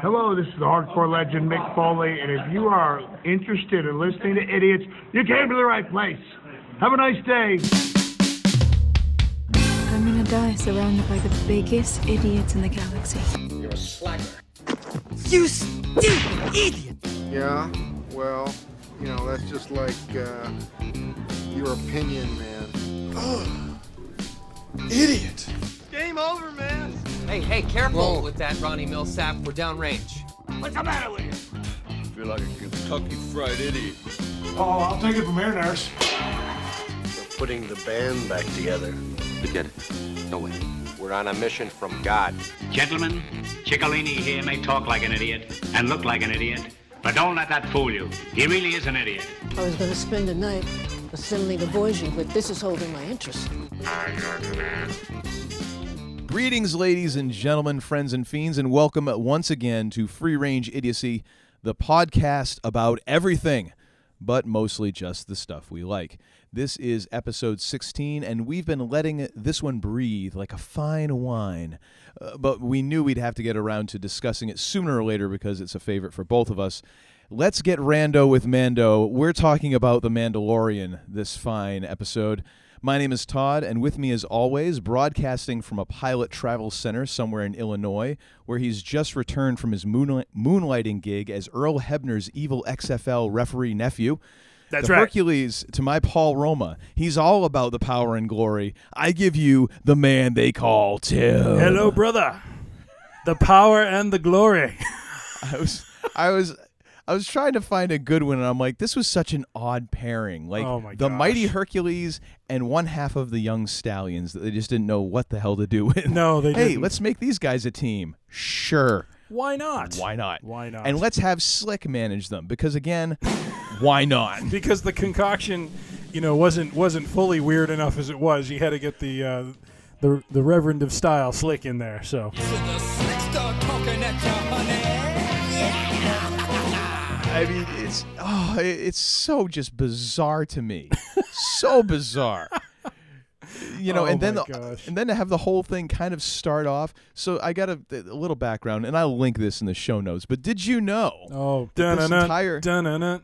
Hello, this is the hardcore legend Mick Foley, and if you are interested in listening to idiots, you came to the right place. Have a nice day. I'm gonna die surrounded by the biggest idiots in the galaxy. You're a slacker. You stupid idiot! Yeah, well, you know, that's just like uh, your opinion, man. Idiot. Game over, man. Hey, hey, careful Whoa. with that Ronnie Milsap. We're downrange. What's the matter with you? I feel like a Kentucky fried idiot. Oh, I'll take it from here, nurse. We're putting the band back together. Forget it. No way. We're on a mission from God. Gentlemen, Chicolini here may talk like an idiot and look like an idiot, but don't let that fool you. He really is an idiot. I was going to spend the night assembling a Voyager, but this is holding my interest. Greetings, ladies and gentlemen, friends and fiends, and welcome once again to Free Range Idiocy, the podcast about everything, but mostly just the stuff we like. This is episode 16, and we've been letting this one breathe like a fine wine. Uh, but we knew we'd have to get around to discussing it sooner or later because it's a favorite for both of us. Let's get rando with Mando. We're talking about The Mandalorian this fine episode. My name is Todd, and with me, as always, broadcasting from a pilot travel center somewhere in Illinois, where he's just returned from his moonli- moonlighting gig as Earl Hebner's evil XFL referee nephew. That's the right. Hercules to my Paul Roma. He's all about the power and glory. I give you the man they call Tim. Hello, brother. The power and the glory. I was, I was, I was trying to find a good one, and I'm like, this was such an odd pairing. Like Oh my the mighty. Hercules and one half of the young stallions that they just didn't know what the hell to do with. No, they hey, didn't. let's make these guys a team. Sure, Why not? why not? Why not? And let's have Slick manage them because again, why not? because the concoction, you know, wasn't wasn't fully weird enough as it was. You had to get the uh, the the Reverend of Style slick in there. So I mean, it's oh, it's so just bizarre to me, so bizarre. You know, Oh and then the, and then to have the whole thing kind of start off. So I got a, a little background, and I'll link this in the show notes. But did you know oh, This entire- dun-dun-dun.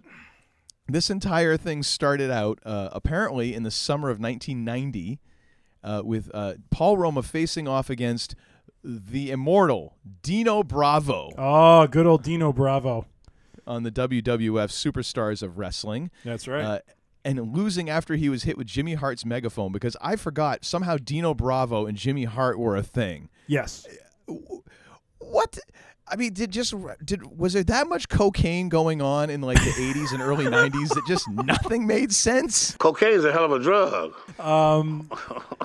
this entire thing started out uh, apparently in the summer of 1990 uh, with uh, Paul Roma facing off against the immortal Dino Bravo Oh, good old Dino Bravo. On the WWF Superstars of Wrestling. That's right. uh, and losing after he was hit with Jimmy Hart's megaphone because I forgot somehow Dino Bravo and Jimmy Hart were a thing. yes. What? I mean, did just did was there that much cocaine going on in like the 80s and early 90s that just nothing made sense? Cocaine is a hell of a drug. Um,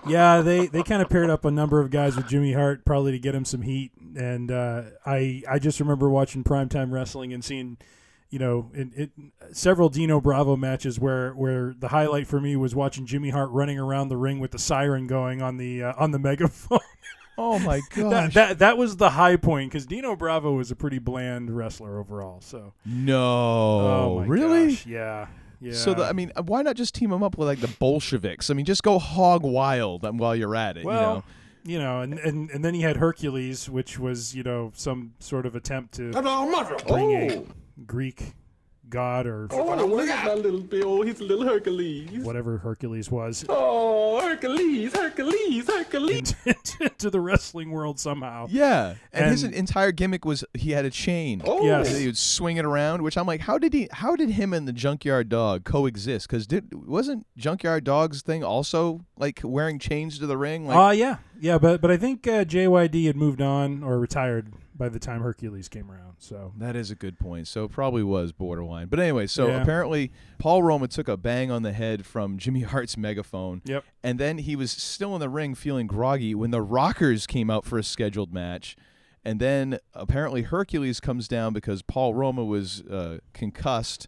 yeah, they, they kind of paired up a number of guys with Jimmy Hart probably to get him some heat. And uh, I I just remember watching primetime wrestling and seeing, you know, in, it, several Dino Bravo matches where, where the highlight for me was watching Jimmy Hart running around the ring with the siren going on the uh, on the megaphone. Oh my that, gosh. that that was the high point because Dino Bravo was a pretty bland wrestler overall. So no. oh my really? gosh, yeah, yeah. So the, I mean, why not just team him up with like the Bolsheviks? I mean, just go hog wild um, while you're at it. Well, you know, and, and and then he had Hercules, which was you know some sort of attempt to bring a Greek god or Oh, look at that little Bill. He's a little Hercules. whatever Hercules was Oh, Hercules, Hercules, Hercules. into the wrestling world somehow. yeah. And, his And- entire gimmick was he had a chain. Oh, Yes. He would swing it around, which I'm like, how did he? How did him and the Junkyard Dog coexist? Because did wasn't Junkyard Dog's thing also like wearing chains to the ring? Like, Uh yeah, yeah, but but I think uh, JYD had moved on or retired by the time Hercules came around. So That is a good point. So it probably was borderline. But anyway, so Yeah. apparently Paul Roma took a bang on the head from Jimmy Hart's megaphone. Yep. And then he was still in the ring feeling groggy when the Rockers came out for a scheduled match. And then apparently Hercules comes down because Paul Roma was uh, concussed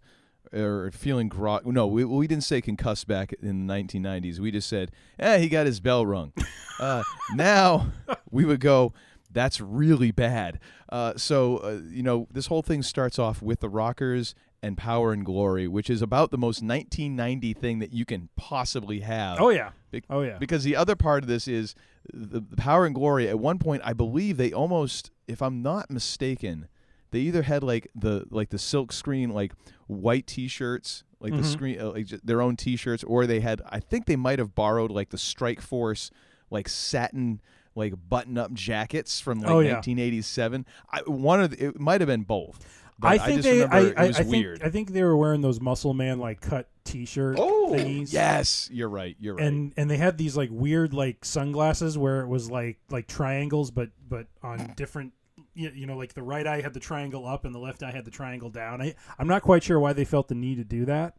or feeling grog. No, we, we didn't say concussed back in the 1990s. We just said, eh, he got his bell rung. uh, now we would go, that's really bad. Uh, so, uh, you know, this whole thing starts off with the Rockers and Power and Glory, which is about the most 1990 thing that you can possibly have. oh yeah, Be- oh yeah. Because the other part of this is the, the Power and Glory. At one point, I believe they almost, if I'm not mistaken, they either had like the like the silk screen like white T-shirts, like the Mhm. screen, uh, like their own T-shirts, or they had. I think they might have borrowed like the Strike Force, like satin. Like button-up jackets from like Oh, yeah. 1987. I, one of the, it might have been both. But I I, think just they. remember I, it I, was I think, weird. I think they were wearing those Muscle Man like cut T-shirt oh, thingies. yes, you're right. You're right. and and they had these like weird like sunglasses where it was like like triangles but but on different you, you know like the right eye had the triangle up and the left eye had the triangle down I, i'm not quite sure why they felt the need to do that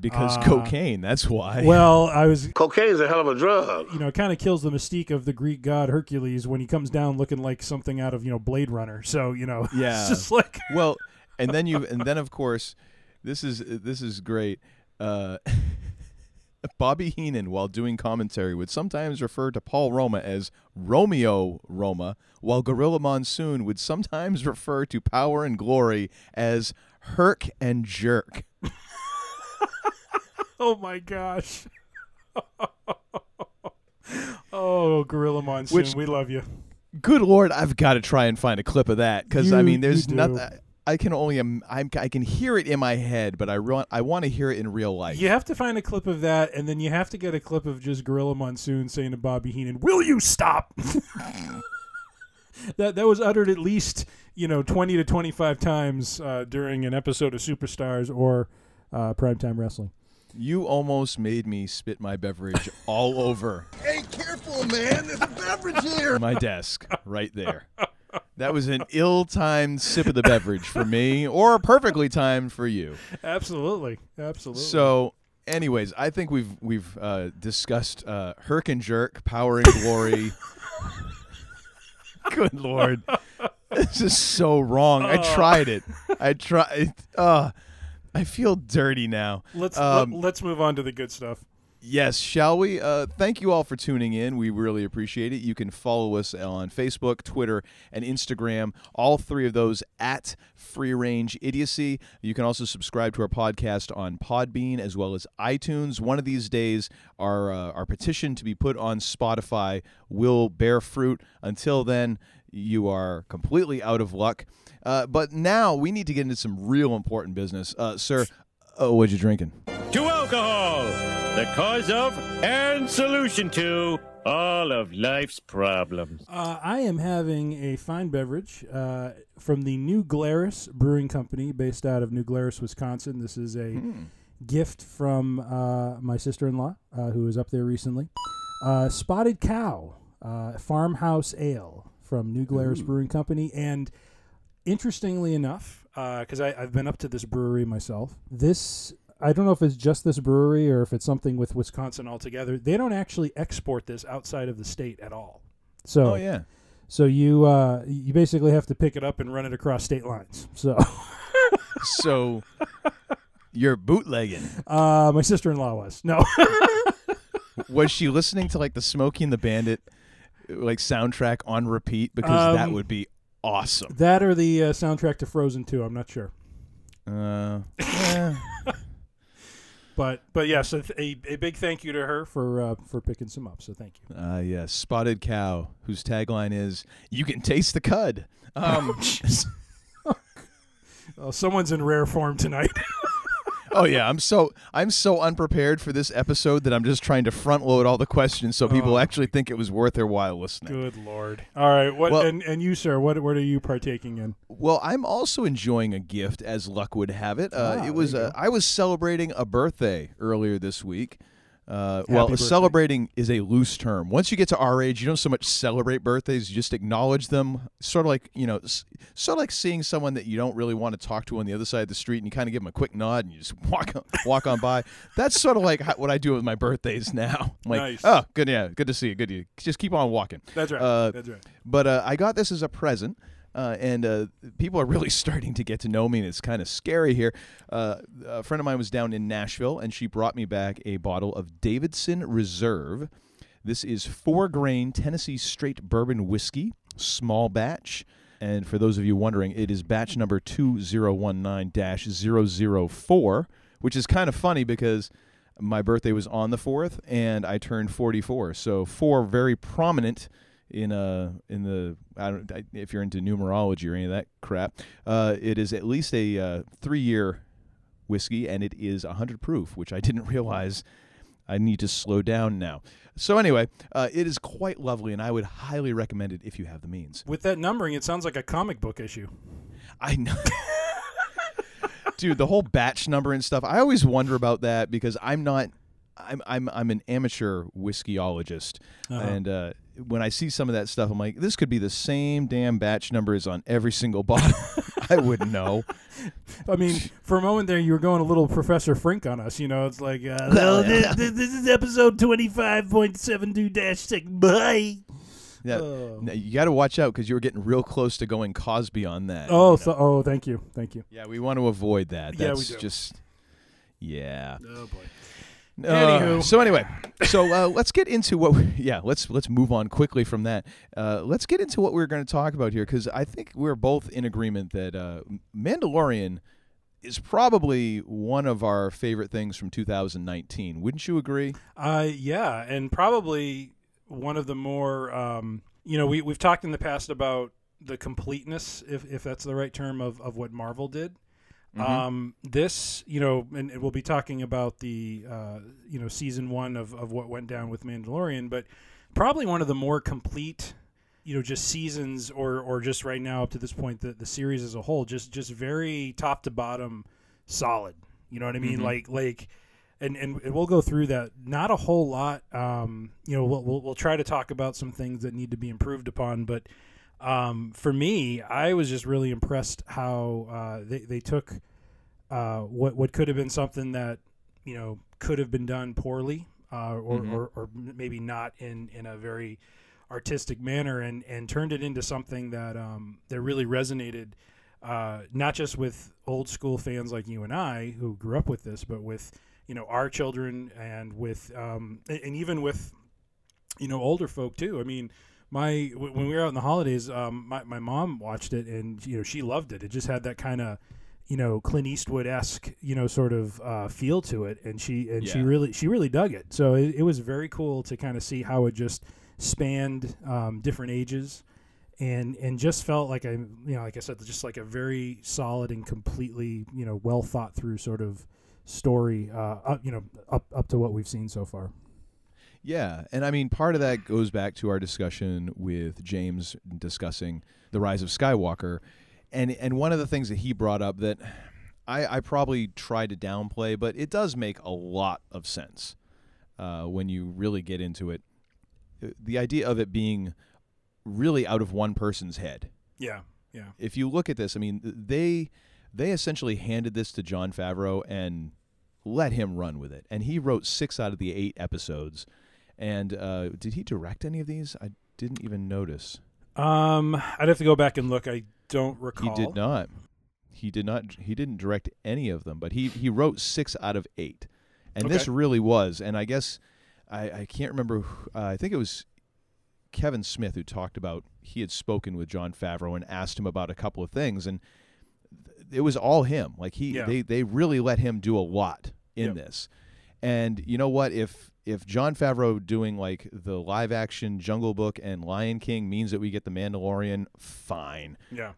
because Uh, cocaine. That's why. well i was cocaine is a hell of a drug. you know it kind of kills the mystique of the greek god hercules when he comes down looking like something out of you know blade runner so you know Yeah. it's just like well, and then you and then of course, this is this is great. Uh, Bobby Heenan, while doing commentary, would sometimes refer to Paul Roma as Romeo Roma, while Gorilla Monsoon would sometimes refer to Power and Glory as Herc and Jerk. Oh my gosh oh gorilla monsoon Which- we love you Good lord, I've got to try and find a clip of that because I mean, there's nothing. I can only im- I can hear it in my head, but I want I want to hear it in real life. You have to find a clip of that, and then you have to get a clip of just Gorilla Monsoon saying to Bobby Heenan, "Will you stop?" that that was uttered at least you know twenty to twenty five times uh, during an episode of Superstars or uh, Primetime Wrestling. You almost made me spit my beverage all over Hey, careful, man. There's a beverage here. my desk right there. That was an ill-timed sip of the beverage for me, or perfectly timed for you. Absolutely, absolutely. So, anyways, I think we've we've uh, discussed uh, Herc and Jerk, Power and Glory. Good lord, this is so wrong. I Oh. tried it. I tried. Uh, I feel dirty now. let's Um, let, us move on to the good stuff. Yes, shall we? Uh, thank you all for tuning in. We really appreciate it. You can follow us on Facebook, Twitter, and Instagram. All three of those at Free Range Idiocy. You can also subscribe to our podcast on Podbean as well as iTunes. One of these days, our uh, our petition to be put on Spotify will bear fruit. Until then, you are completely out of luck. Uh, but now we need to get into some real important business, uh, sir. Oh, what you drinking? To alcohol, the cause of and solution to all of life's problems. Uh, I am having a fine beverage uh, from the New Glarus Brewing Company, based out of New Glarus, Wisconsin. This is a gift from uh, my sister-in-law, uh, who was up there recently. Uh, Spotted Cow uh, Farmhouse Ale from New Glarus Brewing Company, and interestingly enough, because I've been up to this brewery myself, this I don't know if it's just this brewery or if it's something with Wisconsin altogether. They don't actually export this outside of the state at all. So Oh yeah. so you uh, you basically have to pick it up and run it across state lines. So So you're bootlegging. uh, my sister-in-law was no. Was she listening to like the Smokey and the Bandit like soundtrack on repeat? Because that Um, would be awesome. that or the uh, soundtrack to Frozen 2, I'm not sure. Uh, yeah. But but yes, a, a, a big thank you to her for uh, for picking some up. So thank you. uh, yes, Spotted Cow, whose tagline is "You can taste the cud." Um, Oh, someone's in rare form tonight. oh yeah, I'm so I'm so unprepared for this episode that I'm just trying to front load all the questions so people Oh. actually think it was worth their while listening. Good lord. All right. What Well- and, and you, sir? What what are you partaking in? Well, I'm also enjoying a gift, as luck would have it. Uh, Ah, it was uh, I was celebrating a birthday earlier this week. Uh, well, birthday. celebrating is a loose term. Once you get to our age, you don't so much celebrate birthdays; you just acknowledge them. Sort of like you know, sort of like seeing someone that you don't really want to talk to on the other side of the street, and you kind of give them a quick nod, and you just walk on, walk on by. That's sort of like how, what I do with my birthdays now. I'm like, Nice. oh, good, yeah, good to see you. Good, to you. just keep on walking. That's right. Uh, That's right. But uh, I got this as a present. Uh, and uh, people are really starting to get to know me, and it's kind of scary here. Uh, a friend of mine was down in Nashville, and she brought me back a bottle of Davidson Reserve. This is four grain Tennessee straight bourbon whiskey, small batch. And for those of you wondering, it is batch number 2019 004, which is kind of funny because my birthday was on the 4th, and I turned 44. So, four very prominent in uh in the I don't I, if you're into numerology or any of that crap, uh, it is at least a uh, three year whiskey, and it is hundred proof, which I didn't realize. I need to slow down now. So anyway, uh, it is quite lovely, and I would highly recommend it if you have the means. With that numbering, it sounds like a comic book issue. I know. Dude, the whole batch number and stuff. I always wonder about that because I'm not I'm I'm I'm an amateur whiskeyologist, Uh-huh. and uh, when I see some of that stuff, I'm like, this could be the same damn batch numbers on every single bottle. I wouldn't know. I mean, for a moment there, you were going a little Professor Frink on us. You know, it's like, uh, Well, this, yeah. this- this is episode twenty-five point seven two dash six. Bye. Yeah, Oh. you got to watch out because you were getting real close to going Cosby on that. Oh, so, oh, thank you, thank you. Yeah, we want to avoid that. Yeah, we do. just yeah. Oh boy. Uh, Anywho. so anyway, so uh, let's get into what. We, yeah, let's let's move on quickly from that. Uh, let's get into what we're going to talk about here because I think we're both in agreement that uh, Mandalorian is probably one of our favorite things from 2019. Wouldn't you agree? Uh, yeah, and probably one of the more, um, you know, we we've talked in the past about the completeness, if if that's the right term, of of what Marvel did. Mhm. Um, this, you know, and, we'll be talking about the, uh, you know, season one of, of what went down with Mandalorian, but probably one of the more complete, you know, just seasons or or just right now up to this point, the the series as a whole, just just very top to bottom solid. You know what I mean? Mhm. Like like and, and and we'll go through that. Not a whole lot. Um, you know, we'll, we'll we'll try to talk about some things that need to be improved upon. But um, for me, I was just really impressed how uh, they they took uh, what what could have been something that you know could have been done poorly uh, or, Mhm. or or maybe not in in a very artistic manner and and turned it into something that um, that really resonated uh, not just with old school fans like you and I who grew up with this, but with you know our children and with um, and even with you know older folk too. I mean, my when we were out in the holidays, um, my my mom watched it and you know she loved it. It just had that kind of you know Clint Eastwood esque you know sort of uh, feel to it, and she and she really she really dug it. So it, it was very cool to kind of see how it just spanned um, different ages. And, and just felt like I you know like I said just like a very solid and completely you know well thought through sort of story uh, up, you know up up to what we've seen so far. Yeah, and I mean, part of that goes back to our discussion with James discussing the rise of Skywalker, and and one of the things that he brought up that I, I probably tried to downplay, but it does make a lot of sense uh, when you really get into it. Uh, The idea of it being really out of one person's head. Yeah, yeah. If you look at this, I mean, they they essentially handed this to Jon Favreau and let him run with it, and he wrote six out of the eight episodes. And uh, did he direct any of these? I didn't even notice. Um, I'd have to go back and look. I don't recall. He did not. He did not. He didn't direct any of them, but he he wrote six out of eight, and this really was. And I guess I I can't remember. who- Uh, I think it was Kevin Smith who talked about he had spoken with Jon Favreau and asked him about a couple of things, and it was all him. Like he Yeah. they they really let him do a lot in Yep. this. And you know what? If if Jon Favreau doing like the live action Jungle Book and Lion King means that we get the Mandalorian, fine. Yeah.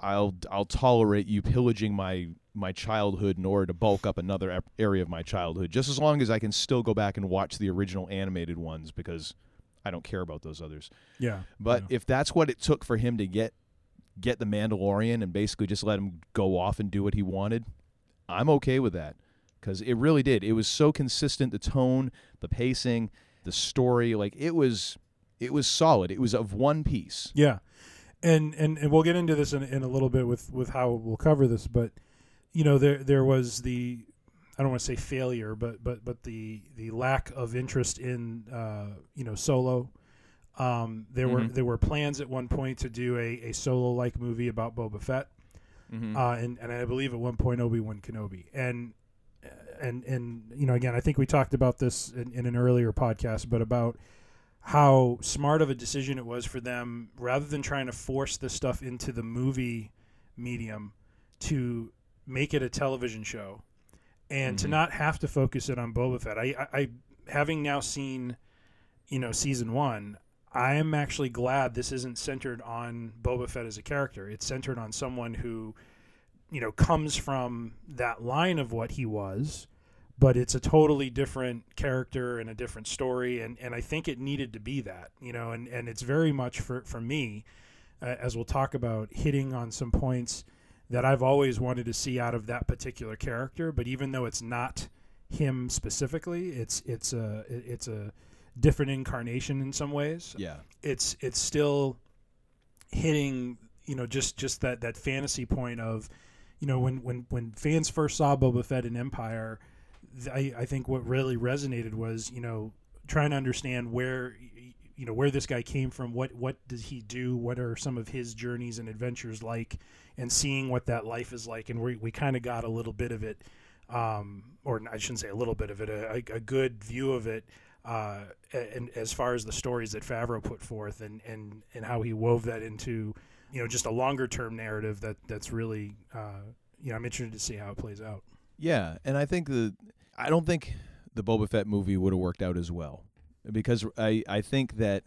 I'll I'll tolerate you pillaging my my childhood in order to bulk up another area of my childhood, just as long as I can still go back and watch the original animated ones because I don't care about those others. Yeah, But yeah. if that's what it took for him to get get the Mandalorian and basically just let him go off and do what he wanted, I'm okay with that because it really did. It was so consistent. The tone, the pacing, the story, like it was it was solid. It was of one piece. Yeah, and and, and we'll get into this in, in a little bit with with how we'll cover this, but you know there there was the I don't want to say failure, but but but the the lack of interest in uh, you know Solo. Um, there were Mhm. there were plans at one point to do a, a solo like movie about Boba Fett, Mhm. uh, and and I believe at one point Obi Wan Kenobi, and and and you know again I think we talked about this in, in an earlier podcast, but about how smart of a decision it was for them rather than trying to force this stuff into the movie medium to make it a television show and to Mhm. not have to focus it on Boba Fett. I, I, I having now seen, you know, season one, I am actually glad this isn't centered on Boba Fett as a character. It's centered on someone who, you know, comes from that line of what he was, but it's a totally different character and a different story. And, and I think it needed to be that, you know, and, and it's very much for, for me, uh, as we'll talk about, hitting on some points that I've always wanted to see out of that particular character. But even though it's not him specifically, it's it's a it's a different incarnation in some ways. Yeah. It's it's still hitting, you know, just just that that fantasy point of, you know, when when when fans first saw Boba Fett in Empire, I I think what really resonated was, you know, trying to understand where you know where this guy came from what what does he do what are some of his journeys and adventures like and seeing what that life is like and we, we kind of got a little bit of it um, or I shouldn't say a little bit of it a, a good view of it uh, and as far as the stories that Favreau put forth and, and, and how he wove that into you know just a longer term narrative that that's really uh, you know I'm interested to see how it plays out Yeah, and I think the I don't think the Boba Fett movie would have worked out as well because I I think that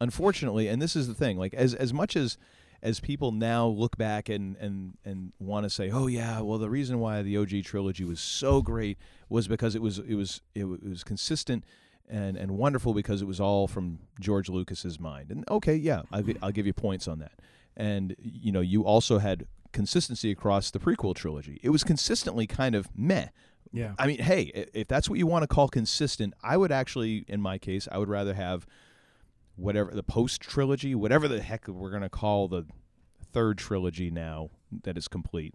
unfortunately, and this is the thing, like as as much as as people now look back and and and want to say, oh yeah, well the reason why the OG trilogy was so great was because it was it was it was consistent and and wonderful because it was all from George Lucas's mind. And okay, yeah, I'll, I'll give you points on that. And you know, you also had consistency across the prequel trilogy. It was consistently kind of meh. Yeah. I mean, hey, if that's what you want to call consistent, I would actually, in my case, I would rather have whatever the post trilogy, whatever the heck we're going to call the third trilogy now that is complete.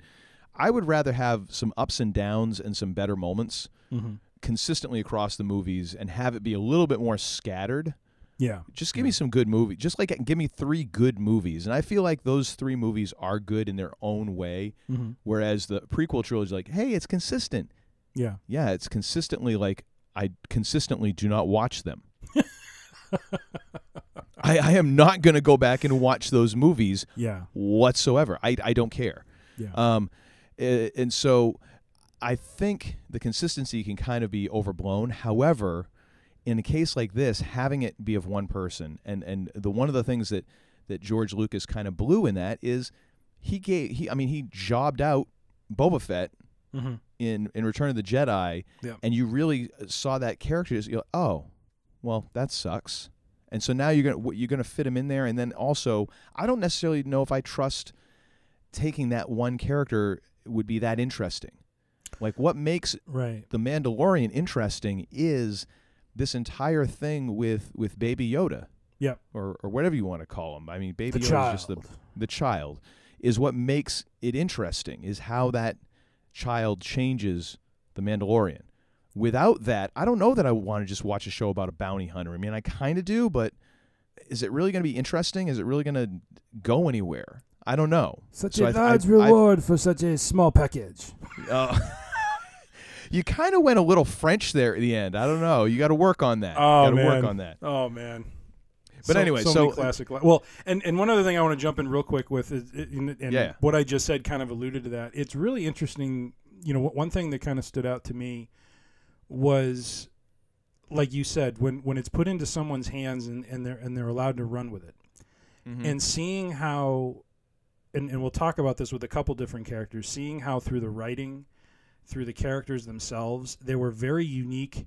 I would rather have some ups and downs and some better moments Mhm. consistently across the movies and have it be a little bit more scattered. Yeah. Just give me some good movies. Just like give me three good movies. And I feel like those three movies are good in their own way. Mhm. Whereas the prequel trilogy, is like, hey, it's consistent. Yeah. Yeah, it's consistently like I consistently do not watch them. I, I am not going to go back and watch those movies Yeah. whatsoever. I, I don't care. Yeah. Um, and so I think the consistency can kind of be overblown. However, in a case like this, having it be of one person, and and the one of the things that that George Lucas kind of blew in that is he gave he I mean he jobbed out Boba Fett Mhm. in in Return of the Jedi, Yeah. and you really saw that character as you know, oh, well that sucks, and so now you're gonna you're gonna fit him in there, and then also I don't necessarily know if I trust taking that one character would be that interesting. Like what makes Right. the Mandalorian interesting is this entire thing with with Baby Yoda. Yep. Or or whatever you want to call him. I mean, Baby The Yoda is just the the child is what makes it interesting. Is how that child changes the Mandalorian. Without that, I don't know that I want to just watch a show about a bounty hunter. I mean, I kind of do, but is it really going to be interesting? Is it really going to go anywhere? I don't know. Such So a I- I- large I- reward for such a small package. uh, you kind of went a little French there at the end. I don't know. You got to work on that. Oh got to man. work on that. Oh man. But So- anyway, so, so- classic. li- Well, and and one other thing I want to jump in real quick with is, and and Yeah. what I just said kind of alluded to that. It's really interesting. You know, one thing that kind of stood out to me was, like you said, when when it's put into someone's hands and, and they're and they're allowed to run with it, Mhm. and seeing how, and and we'll talk about this with a couple different characters. Seeing how through the writing, through the characters themselves, there were very unique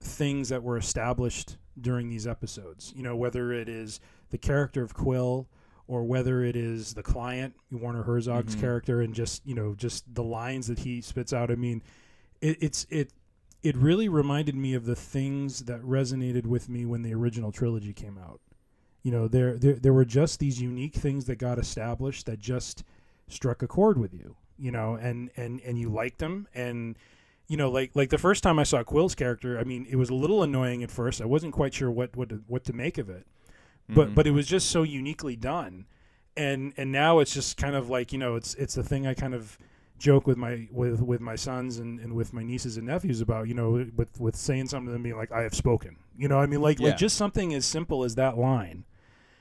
things that were established during these episodes. You know, whether it is the character of Kuiil or whether it is the client, Werner Herzog's Mhm. character, and just you know just the lines that he spits out. I mean, it, it's it it really reminded me of the things that resonated with me when the original trilogy came out. You know, there there there were just these unique things that got established that just struck a chord with you. You know, and and and you liked them and you know, like like the first time I saw Kuiil's character, I mean, it was a little annoying at first. I wasn't quite sure what what to, what to make of it, but Mhm. but it was just so uniquely done, and and now it's just kind of like you know, it's it's the thing I kind of joke with my with with my sons and, and with my nieces and nephews about you know with with saying something to them being like I have spoken you know I mean like Yeah. like just something as simple as that line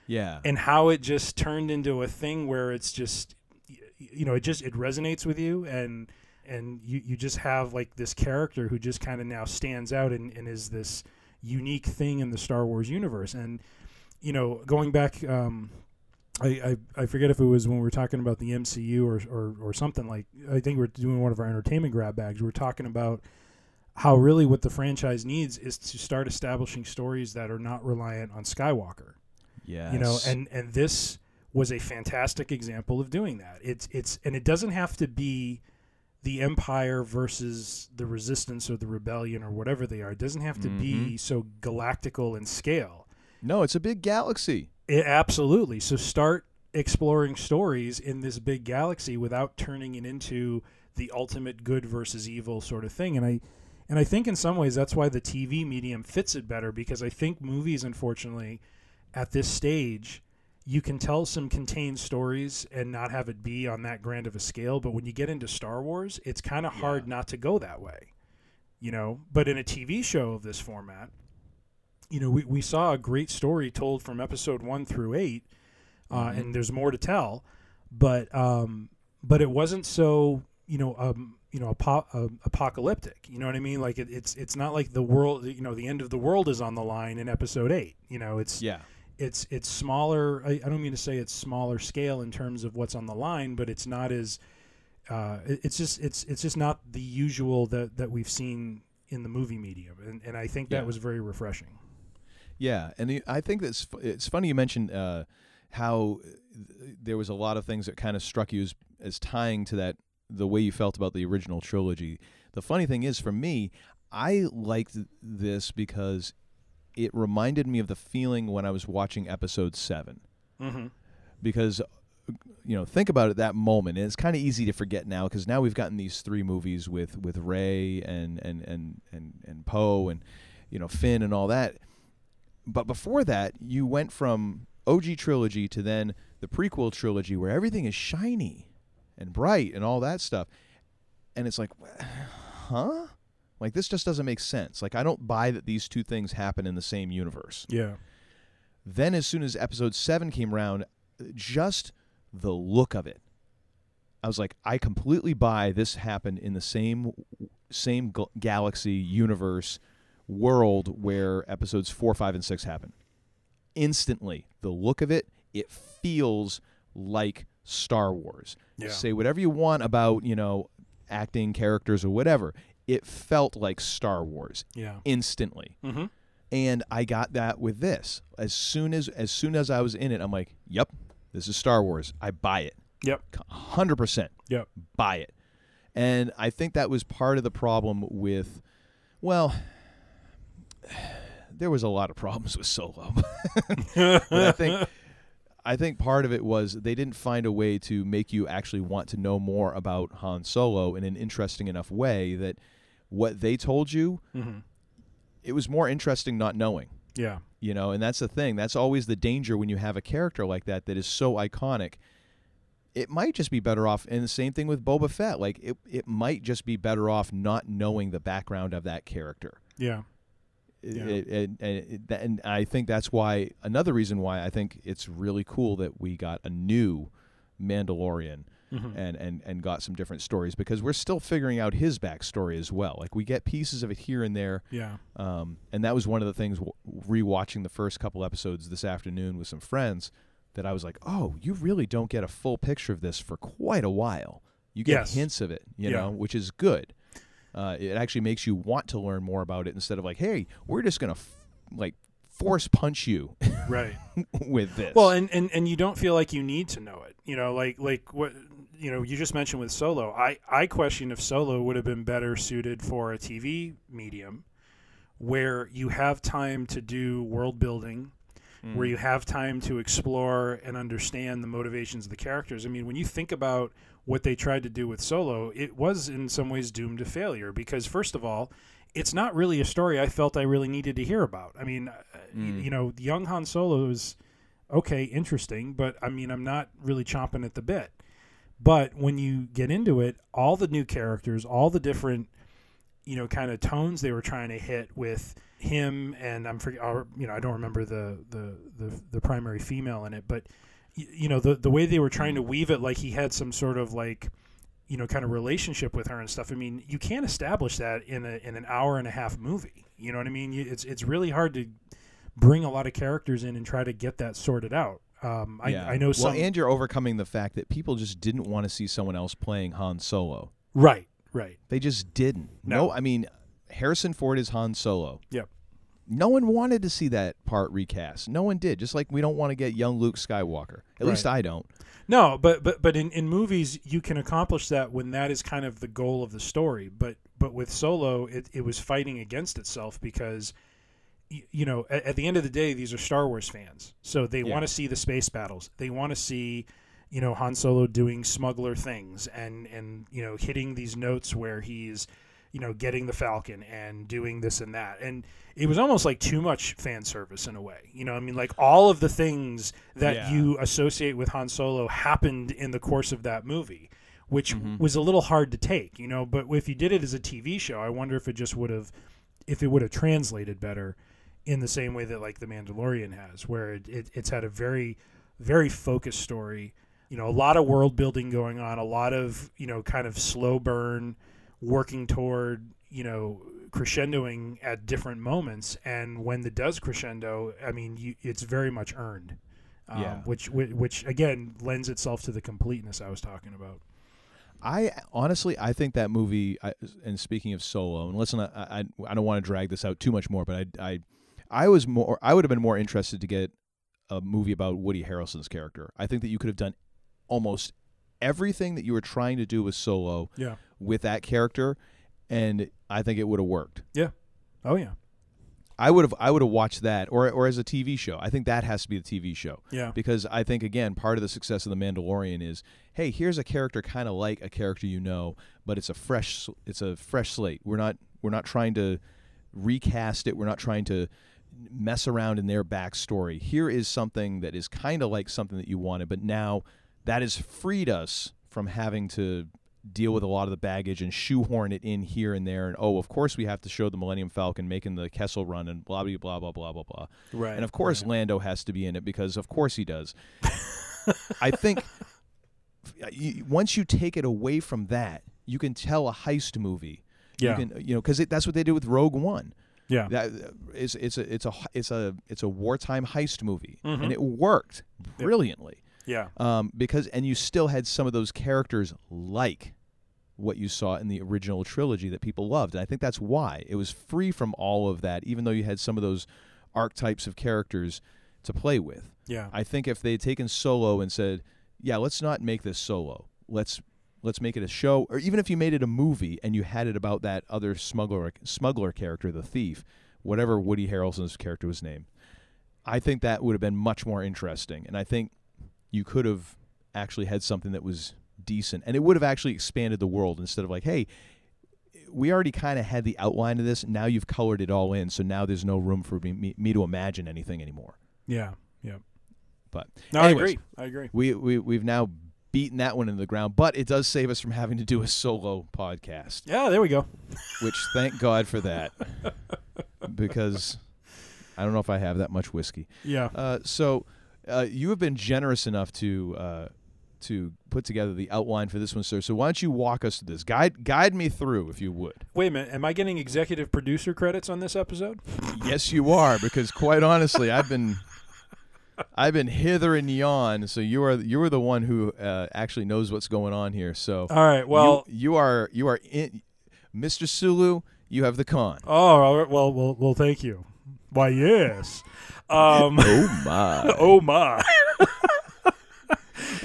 Yeah. and how it just turned into a thing where it's just you know it just it resonates with you and and you, you just have like this character who just kind of now stands out and, and is this unique thing in the Star Wars universe and you know, going back, um, I, I I forget if it was when we were talking about the MCU or or or something like. I think we are doing one of our entertainment grab bags. We are talking about how really what the franchise needs is to start establishing stories that are not reliant on Skywalker. Yeah. You know, and and this was a fantastic example of doing that. It's it's and it doesn't have to be the empire versus the resistance or the rebellion or whatever they are. It doesn't have to be Mhm. so galactical in scale. No, it's a big galaxy. It, absolutely. So start exploring stories in this big galaxy without turning it into the ultimate good versus evil sort of thing. And I and I think in some ways that's why the TV medium fits it better because I think movies unfortunately at this stage you can tell some contained stories and not have it be on that grand of a scale, but when you get into Star Wars, it's kind of hard not to go that way. You know, but in a TV show of this format, you know, we, we saw a great story told from episode one through 8 uh, Mhm. and there's more to tell, but um, but it wasn't so you know um, you know apo- uh, apocalyptic. You know what I mean? Like it, it's it's not like the world you know the end of the world is on the line in episode eight. You know, it's Yeah. It's it's smaller. I, I don't mean to say it's smaller scale in terms of what's on the line, but it's not as uh, it- it's just it's it's just not the usual that that we've seen in the movie medium, and and I think that Yeah. was very refreshing. Yeah, and the, I think that's it's funny you mentioned uh, how there was a lot of things that kind of struck you as, as tying to that the way you felt about the original trilogy. The funny thing is, for me, I liked this because it reminded me of the feeling when I was watching Episode 7 Mhm. Because you know, think about it that moment, and it's kind of easy to forget now because now we've gotten these three movies with with Rey and and and and and Poe and you know Finn and all that but before that, you went from OG trilogy to then the prequel trilogy where everything is shiny and bright and all that stuff. And it's like, huh? Like this just doesn't make sense. Like I don't buy that these two things happen in the same universe. Yeah. Then as soon as episode 7 came around, just the look of it. I was like, I completely buy this happened in the same same gal- galaxy universe world where episodes 4, 5 and 6 happen. Instantly, the look of it, it feels like Star Wars. Yeah. Say whatever you want about, you know, acting characters or whatever. It felt like Star Wars. Yeah. Instantly Mhm. and I got that with this. As soon as as soon as I was in it, I'm like, "Yep, this is Star Wars. I buy it. Yep, hundred percent. Yep, buy it." And I think that was part of the problem with, well, there was a lot of problems with Solo, I think. I think part of it was they didn't find a way to make you actually want to know more about Han Solo in an interesting enough way that what they told you Mhm. it was more interesting not knowing. Yeah. You know, and that's the thing. That's always the danger when you have a character like that that is so iconic. It might just be better off, and the same thing with Boba Fett. Like, it, it might just be better off not knowing the background of that character. Yeah. Yeah. it- it- and, it- and I think that's why, another reason why I think it's really cool that we got a new Mandalorian. Mhm. And, and, and got some different stories because we're still figuring out his backstory as well. Like we get pieces of it here and there, Yeah. um, and that was one of the things w- rewatching the first couple episodes this afternoon with some friends that I was like, oh, you really don't get a full picture of this for quite a while. You get Yes. hints of it, you Yeah. know, which is good. Uh, it actually makes you want to learn more about it instead of like, hey, we're just gonna f- like force punch you, Right. with this. Well, and, and and you don't feel like you need to know it. You know, like like what you know, you just mentioned with Solo. I I question if Solo would have been better suited for a TV medium where you have time to do world building, where Mm. you have time to explore and understand the motivations of the characters. I mean, when you think about what they tried to do with Solo, it was in some ways doomed to failure because first of all, it's not really a story I felt I really needed to hear about. I mean, uh, y- Mm. you know, young Han Solo is okay, interesting, but I mean, I'm not really chomping at the bit. But when you get into it, all the new characters, all the different, you know, kind of tones they were trying to hit with him, and I'm forget, or, you know, I don't remember the the the, the primary female in it, but you know, the the way they were trying to weave it, like he had some sort of like, you know, kind of relationship with her and stuff. I mean, you can't establish that in a in an hour and a half movie. You know what I mean? It's it's really hard to bring a lot of characters in and try to get that sorted out. Um, I, yeah. I know well, and you're overcoming the fact that people just didn't want to see someone else playing Han Solo. right, right. They just didn't. No. I mean, Harrison Ford is Han Solo. Yep. No one wanted to see that part recast. No one did. Just like we don't want to get young Luke Skywalker. At least I don't. No, but but but in, in movies you can accomplish that when that is kind of the goal of the story. But but with Solo, it, it was fighting against itself because y- you know at, at the end of the day these are Star Wars fans, so they Yeah. want to see the space battles. They want to see you know Han Solo doing smuggler things and and you know hitting these notes where he's you know getting the Falcon and doing this and that and it was almost like too much fan service in a way you know I mean like all of the things that Yeah. you associate with Han Solo happened in the course of that movie which mm-hmm. was a little hard to take you know but if you did it as a TV show I wonder if it just would have if it would have translated better in the same way that like the Mandalorian has where it, it, it's had a very very focused story you know a lot of world building going on a lot of you know kind of slow burn working toward you know crescendoing at different moments and when it does crescendo i mean you, it's very much earned um, Yeah. which, which which again lends itself to the completeness i was talking about I honestly, I think that movie. I, and speaking of Solo, and listen, I, I, I don't want to drag this out too much more, but I, I, I was more. I would have been more interested to get a movie about Woody Harrelson's character. I think that you could have done almost everything that you were trying to do with Solo Yeah. with that character, and I think it would have worked. yeah oh yeah I would have I would have watched that or or as a TV show. I think that has to be the TV show. Yeah. Because I think again part of the success of the Mandalorian is hey, here's a character kind of like a character you know, but it's a fresh it's a fresh slate. We're not we're not trying to recast it. We're not trying to mess around in their backstory. Here is something that is kind of like something that you wanted, but now that has freed us from having to deal with a lot of the baggage and shoehorn it in here and there. And oh, of course we have to show the Millennium Falcon making the Kessel run and blah blah blah blah blah blah blah. Right, And of course Lando has to be in it because of course he does. I think once you take it away from that, you can tell a heist movie. Yeah. You can you know because that's what they did with Rogue One. Yeah. That it's it's a it's a it's a it's a wartime heist movie, Mhm. and it worked brilliantly. Yeah. Um, because and you still had some of those characters like what you saw in the original trilogy that people loved, and I think that's why it was free from all of that. Even though you had some of those archetypes of characters to play with. Yeah. I think if they had taken Solo and said, "Yeah, let's not make this Solo. Let's let's make it a show," or even if you made it a movie and you had it about that other smuggler smuggler character, the thief, whatever Woody Harrelson's character was named, I think that would have been much more interesting. And I think you could have actually had something that was decent, and it would have actually expanded the world instead of like, "Hey." We already kind of had the outline of this. Now you've colored it all in, so now there's no room for me, me, to imagine anything anymore. Yeah. Yeah. But No, I agree. I agree. We we we've now beaten that one into the ground, but it does save us from having to do a solo podcast. Yeah, there we go. Which thank God for that, because I don't know if I have that much whiskey. Yeah. Uh, so uh, you have been generous enough to. Uh, to put together the outline for this one, sir. So why don't you walk us through this? Guide guide me through, if you would. Wait a minute. Am I getting executive producer credits on this episode? Yes, you are, because quite honestly, I've been I've been hither and yon. So you are you are the one who uh, actually knows what's going on here. So All right, well- you, you are you are in, Mr. Sulu. You have the con. Oh, all right, well, well, well. Thank you. Why, yes. Um, Oh, my. oh my.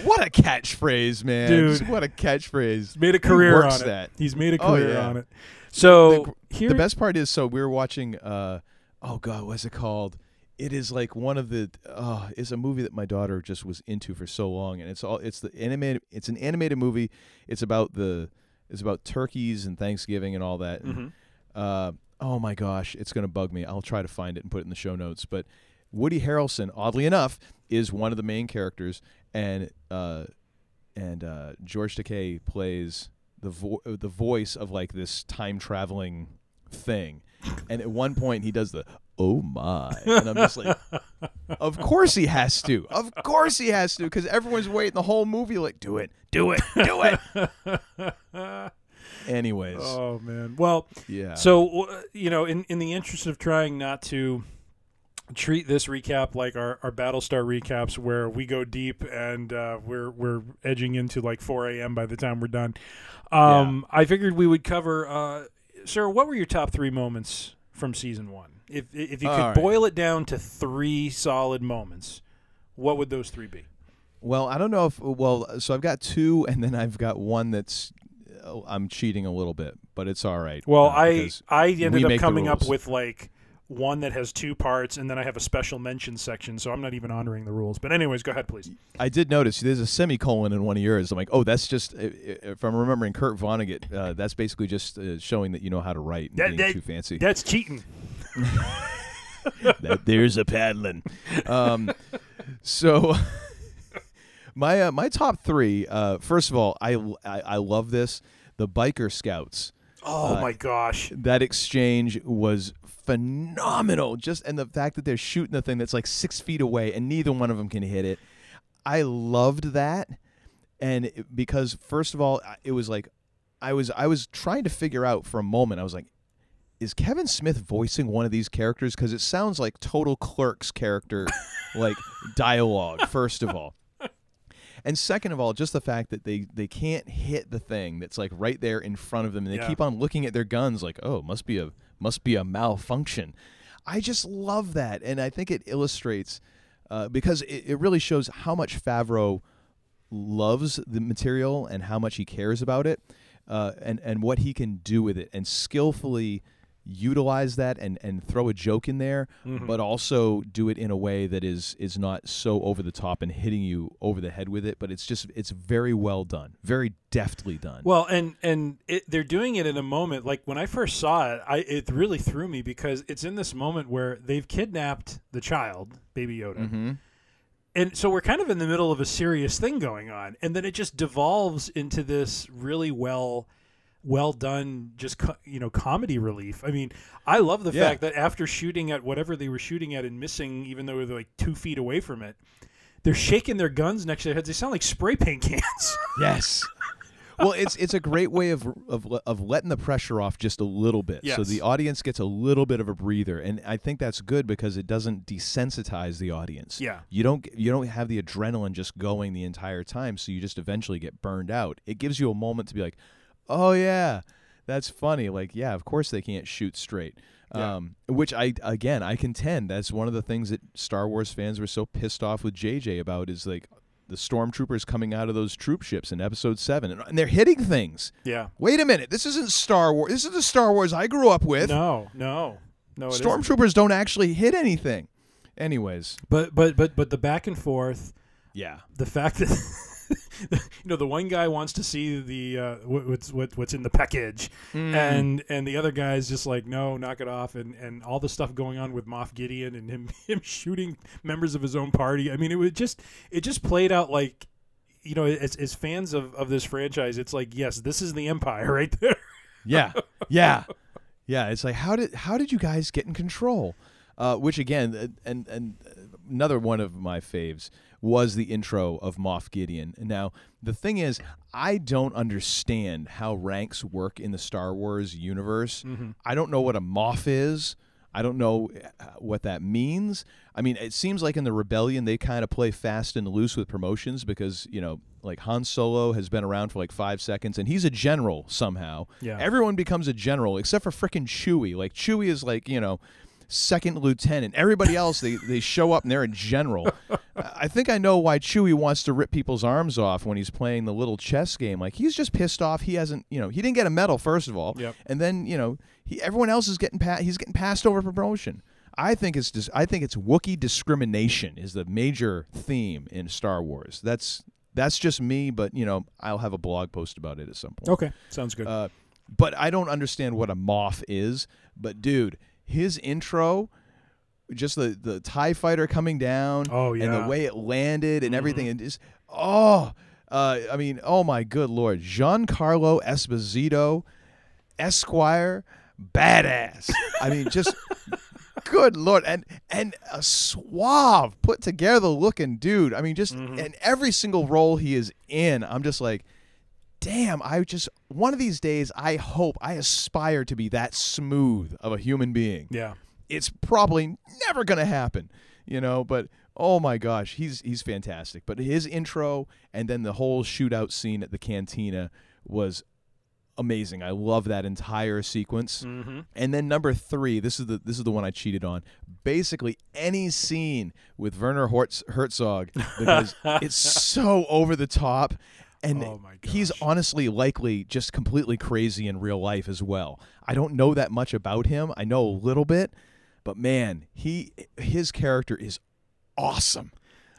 What a catchphrase, man! Dude. Just what a catchphrase. made a career on it. that? He's made a Oh, career yeah. on it. So the, here, the best part is, so we were watching. Uh, oh God, what's it called? It is like one of the. Uh, it's a movie that my daughter just was into for so long, and it's all. It's the animated. It's an animated movie. It's about the. It's about turkeys and Thanksgiving and all that. and, Mhm. uh, oh my gosh, it's gonna bug me. I'll try to find it and put it in the show notes. But Woody Harrelson, oddly enough, is one of the main characters, and uh, and uh, George Takei plays the vo- the voice of like this time traveling thing. And at one point, he does the "Oh my," and I'm just like, "Of course he has to. Of course he has to, because everyone's waiting the whole movie like, do it, do it, do it." Anyways, Oh man. Well, Yeah. So you know, in in the interest of trying not to treat this recap like our, our Battlestar recaps, where we go deep and uh, we're we're edging into like 4 a.m. by the time we're done. Um, I figured we would cover. Uh, sir, what were your top three moments from season one? If if you could right. boil it down to three solid moments, what would those three be? Well, I don't know if well, so I've got two, and then I've got one that's uh, I'm cheating a little bit, but it's all right. Well, uh, I I ended up coming up with like one that has two parts, and then I have a special mention section, so I'm not even honoring the rules. But anyways, go ahead, please. I did notice there's a semicolon in one of yours. I'm like, oh, that's just if I'm remembering Kurt Vonnegut, uh, that's basically just uh, showing that you know how to write and That- being that- too fancy. That's cheating. That there's a paddling. Um, so my uh, my top three. Uh, first of all, I, I I love this. The biker scouts. Oh Uh, my gosh. That exchange was phenomenal. Just and the fact that they're shooting the thing that's like six feet away and neither one of them can hit it. I loved that, and it- because first of all, it was like I was I was trying to figure out for a moment. I was like, is Kevin Smith voicing one of these characters? Because it sounds like total Clerks character, like dialogue. First of all. And second of all, just the fact that they, they can't hit the thing that's like right there in front of them, and they Yeah. keep on looking at their guns like, oh, must be a must be a malfunction. I just love that, and I think it illustrates uh, because it, it really shows how much Favreau loves the material and how much he cares about it, uh, and and what he can do with it, and skillfully utilize that and and throw a joke in there, Mhm. but also do it in a way that is is not so over the top and hitting you over the head with it. But it's just it's very well done, very deftly done. Well, and and it, they're doing it in a moment like when I first saw it, I it really threw me because it's in this moment where they've kidnapped the child, Baby Yoda, Mhm. and so we're kind of in the middle of a serious thing going on, and then it just devolves into this really well. Well done, just co- you know, comedy relief. I mean, I love the Yeah. fact that after shooting at whatever they were shooting at and missing, even though they're like two feet away from it, they're shaking their guns next to their heads. They sound like spray paint cans. Yes. well, it's it's a great way of of of letting the pressure off just a little bit, so the audience gets a little bit of a breather, and I think that's good because it doesn't desensitize the audience. Yeah. you don't you don't have the adrenaline just going the entire time, so you just eventually get burned out. It gives you a moment to be like, oh yeah, that's funny. Like yeah, of course they can't shoot straight. Yeah. Um, which I again I contend that's one of the things that Star Wars fans were so pissed off with JJ about is like the stormtroopers coming out of those troop ships in episode 7 and, and they're hitting things. Yeah. Wait a minute. This isn't Star Wars. This is the Star Wars I grew up with. No, no, no. isn't. Stormtroopers don't actually hit anything. Anyways, But but but but the back and forth, yeah. the fact that you know the one guy wants to see the uh, what, what's what, what's in the package, Mm. and and the other guy's just like no, knock it off, and and all the stuff going on with Moff Gideon and him him shooting members of his own party. I mean, it was just it just played out like. You know, as, as fans of, of this franchise, it's like, yes, this is the Empire right there. Yeah. Yeah. Yeah, it's like how did how did you guys get in control? Uh, which again, and and another one of my faves was the intro of Moff Gideon. Now, the thing is, I don't understand how ranks work in the Star Wars universe. Mhm. I don't know what a Moff is. I don't know uh, what that means. I mean, it seems like in the Rebellion they kind of play fast and loose with promotions because you know, like Han Solo has been around for like five seconds and he's a general somehow. Yeah. Everyone becomes a general except for frickin' Chewie. Like Chewie is like you know, second lieutenant. Everybody else they they show up and they're a general. I think I know why Chewie wants to rip people's arms off when he's playing the little chess game. Like he's just pissed off. He hasn't, you know, he didn't get a medal first of all, Yep. and then you know, he everyone else is getting pa- he's getting passed over for promotion. I think it's dis- I think it's Wookiee discrimination is the major theme in Star Wars. That's that's just me, but you know, I'll have a blog post about it at some point. Okay, sounds good. Uh, but I don't understand what a Moff is. But dude, his intro, just the the Tie Fighter coming down, Oh, and yeah. Mm-hmm. the way it landed and everything, and just oh, uh, I mean, oh my good lord, Giancarlo Esposito, Esquire, badass. I mean, just. Good lord, and and a suave, put together looking dude. I mean, just Mm-hmm. in every single role he is in, I'm just like, damn, I just one of these days I hope I aspire to be that smooth of a human being. Yeah. it's probably never going to happen, you know, but oh my gosh, he's he's fantastic. But his intro and then the whole shootout scene at the cantina was amazing. I love that entire sequence. Mhm. And then number 3, this is the this is the one I cheated on. Basically any scene with Werner Hertz, Herzog because it's so over the top and Oh he's honestly likely just completely crazy in real life as well. I don't know that much about him. I know a little bit, but man, he his character is awesome.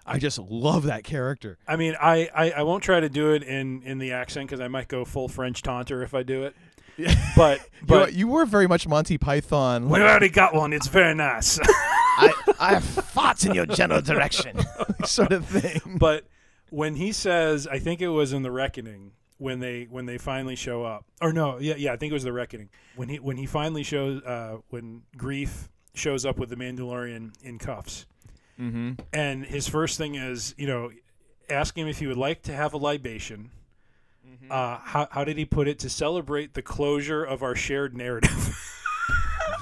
I just love that character. I mean, I, I, I won't try to do it in, in the accent because I might go full French taunter if I do it. But but you were very much Monty Python. we already got one. It's very nice. I, I have thoughts in your general direction, sort of thing. but when he says, I think it was in the Reckoning when they when they finally show up, or no, yeah, yeah, I think it was the Reckoning when he when he finally shows uh, when Greef shows up with the Mandalorian in cuffs, Mm-hmm. and his first thing is you know ask him if he would like to have a libation. Uh, how, how did he put it? To celebrate the closure of our shared narrative.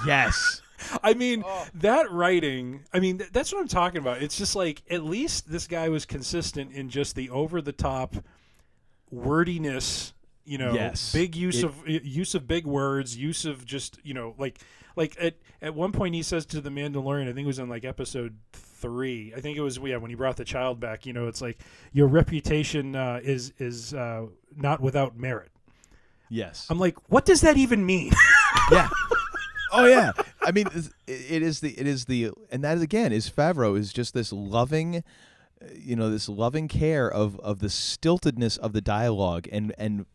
Yes. I mean, that writing, I mean, th- that's what I'm talking about. It's just like, at least this guy was consistent in just the over the top wordiness, you know, Yes. big use It- of use of big words, use of just, you know, like like at at one point he says to the Mandalorian, I think it was in like episode 3. I think it was yeah, when he brought the child back, you know, it's like your reputation uh, is is uh, not without merit. Yes. I'm like, what does that even mean? yeah. Oh yeah. I mean, it's- the it is the and that again is Favreau is just this loving, uh, you know, this loving care of of the stiltedness of the dialogue and and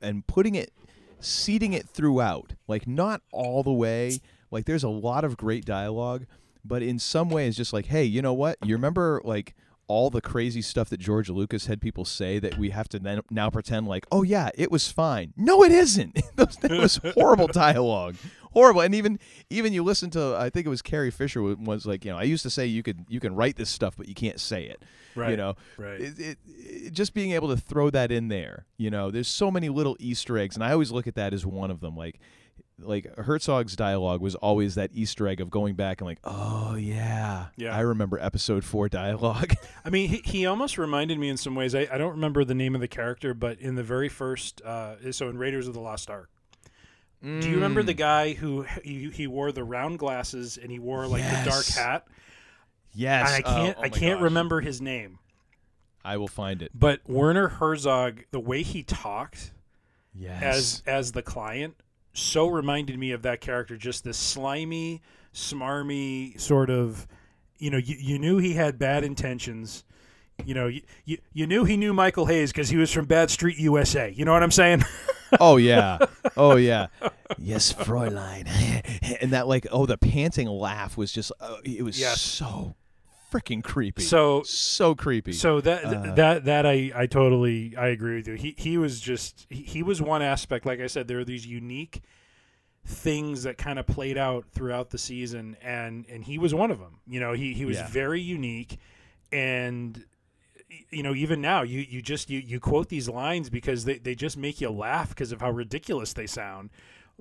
and putting it, seeding it throughout, like not all the way. Like there's a lot of great dialogue, but in some ways, just like, hey, you know what? You remember like all the crazy stuff that George Lucas had people say that we have to then, now pretend like, oh yeah, it was fine. No, it isn't. That was horrible dialogue, horrible. And even even you listen to, I think it was Carrie Fisher was like, you know, I used to say you could you can write this stuff, but you can't say it. Right. You know, right. It, it, it- just being able to throw that in there. You know, there's so many little Easter eggs, and I always look at that as one of them. Like like Herzog's dialogue was always that Easter egg of going back and like, oh yeah, Yeah. I remember episode four dialogue. I mean, he, he almost reminded me in some ways. I, I don't remember the name of the character, but in the very first, uh, so in Raiders of the Lost Ark. Do you remember the Mm. guy who he, he wore the round glasses and he wore like the dark hat? yes, And I oh, can't oh I can't gosh. remember his name. I will find it. But Werner Herzog, the way he talked Yes. as as the client, so reminded me of that character. Just this slimy, smarmy sort of. You know, you, you knew he had bad intentions. You know, you, you, you knew he knew Michael Hayes because he was from Bad Street USA. You know what I'm saying? oh yeah, oh yeah, yes, Fräulein, and that like oh the panting laugh was just uh, it was Yes. so freaking creepy. So- so creepy. So that Uh, that that I I totally I agree with you. He he was just he, he was one aspect. Like I said, there are these unique things that kind of played out throughout the season, and and he was one of them. You know, he he was Yeah. very unique, and you know even now you you just you you quote these lines because they they just make you laugh because of how ridiculous they sound.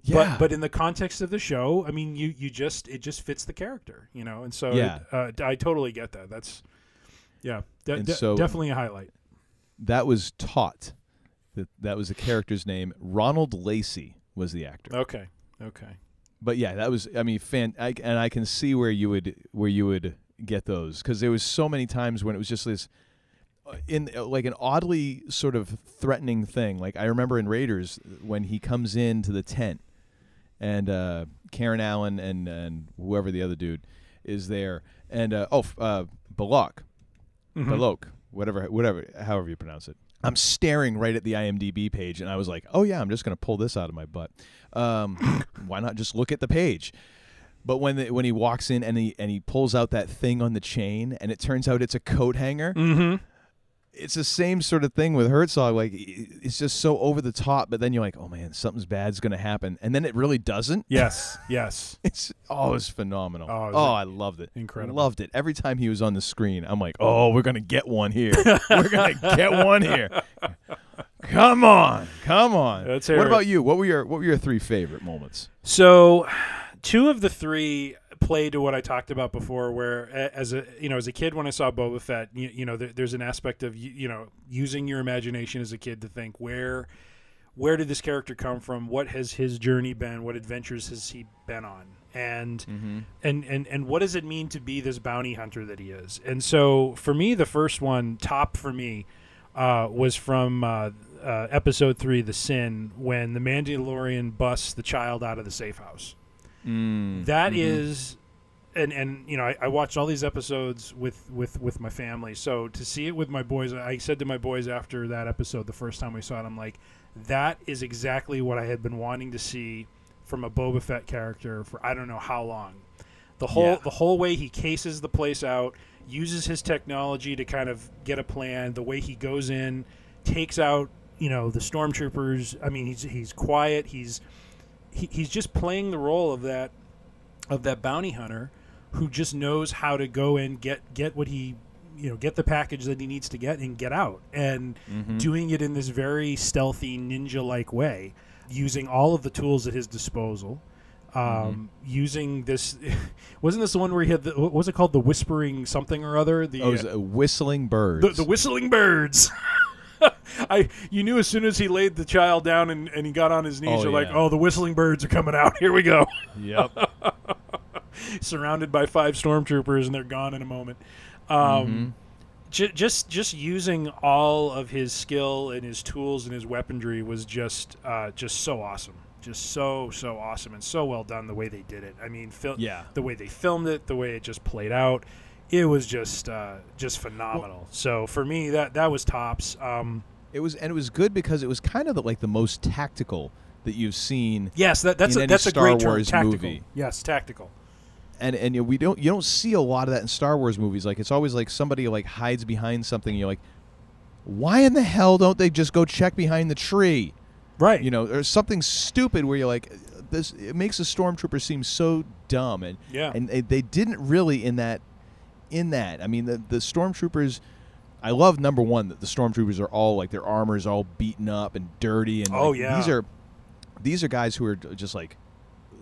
Yeah. But but in the context of the show, I mean, you you just it just fits the character, you know, and so Yeah. uh, I totally get that. That's yeah, de- de- so- definitely a highlight. that was Toht. That that was the character's name. Ronald Lacey was the actor. Okay, okay. but yeah, that was I mean, fan, I, and I can see where you would where you would get those because there was so many times when it was just this uh, in uh, like an oddly sort of threatening thing. Like I remember in Raiders when he comes into the tent and uh, Karen Allen and and whoever the other dude is there, and uh, oh, uh, Balak, Mhm. Balok, whatever, whatever, however you pronounce it. I'm staring right at the IMDb page, and I was like, "Oh yeah, I'm just gonna pull this out of my butt. Um, why not just look at the page?" But when the, when he walks in and he and he pulls out that thing on the chain, and it turns out it's a coat hanger. Mm-hmm. It's the same sort of thing with Herzog. Like it's just so over the top, but then you're like, "Oh man, something's bad's gonna happen," and then it really doesn't. Yes, yes. It's oh, it's phenomenal. Oh, Oh, I loved it. incredible. I loved it. Every time he was on the screen, I'm like, oh, we're gonna get one here. we're gonna get one here. Come on, come on. What about you? What were your What were your three favorite moments? So, two of the three play to what I talked about before, where as a you know as a kid when I saw Boba Fett, you, you know there, there's an aspect of you, you know using your imagination as a kid to think where where did this character come from? What has his journey been? What adventures has he been on? And and and and what does it mean to be this bounty hunter that he is? And so for me, the first one, top for me, uh, was from uh, uh, episode three, The Sin, when the Mandalorian busts the child out of the safe house. Mm, That mhm. is, and and you know, I, I watched all these episodes with with with my family. So to see it with my boys, I said to my boys after that episode, the first time we saw it, I'm like, that is exactly what I had been wanting to see from a Boba Fett character for I don't know how long. The whole Yeah. the whole way he cases the place out, uses his technology to kind of get a plan. The way he goes in, takes out you know the stormtroopers. I mean, he's he's quiet. He's he, he's just playing the role of that of that bounty hunter who just knows how to go and get get what he you know get the package that he needs to get and get out and Mhm. doing it in this very stealthy ninja like way using all of the tools at his disposal um, using this wasn't this the one where he had the what was it called the whispering something or other the Oh, it was, uh, whistling birds. the, the whistling birds. I you knew as soon as he laid the child down and, and he got on his knees, Oh, you're like, oh, the whistling birds are coming out. Here we go. Yep. Surrounded by five stormtroopers and they're gone in a moment. Um, Mhm. ju- just just using all of his skill and his tools and his weaponry was just uh, just so awesome. Just so so awesome and so well done the way they did it. I mean, fil- Yeah. the way they filmed it, the way it just played out, it was just uh, just phenomenal. so for me, that that was tops. Um, It was, and it was good because it was kind of the, like the most tactical that you've seen. yes, that, that's a, that's a Star great term. Wars Tactical. movie. Yes, tactical. and and you know, we don't you don't see a lot of that in Star Wars movies. Like it's always like somebody like hides behind something. And you're like, why in the hell don't they just go check behind the tree? Right. You know, there's something stupid where you're like, this. It makes a stormtrooper seem so dumb, and Yeah. and they, they didn't really in that in that. I mean, the the stormtroopers. I love number one that the stormtroopers are all like their armor is all beaten up and dirty, and Oh, like, yeah. these are these are guys who are just like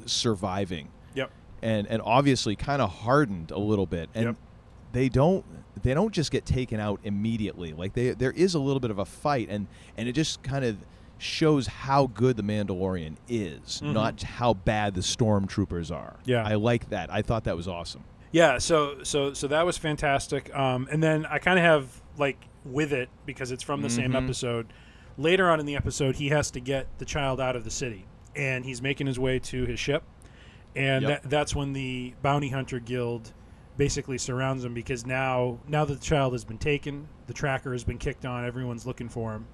surviving Yep. and and obviously kind of hardened a little bit and Yep. they don't they don't just get taken out immediately like they there is a little bit of a fight and and it just kind of shows how good the Mandalorian is Mhm. not how bad the stormtroopers are Yeah. I like that I thought that was awesome Yeah, so so so that was fantastic. Um, and then I kind of have like with it because it's from the same Mhm. episode. Later on in the episode, he has to get the child out of the city, and he's making his way to his ship, and Yep. that, that's when the bounty hunter guild basically surrounds him because now now that the child has been taken, the tracker has been kicked on, everyone's looking for him.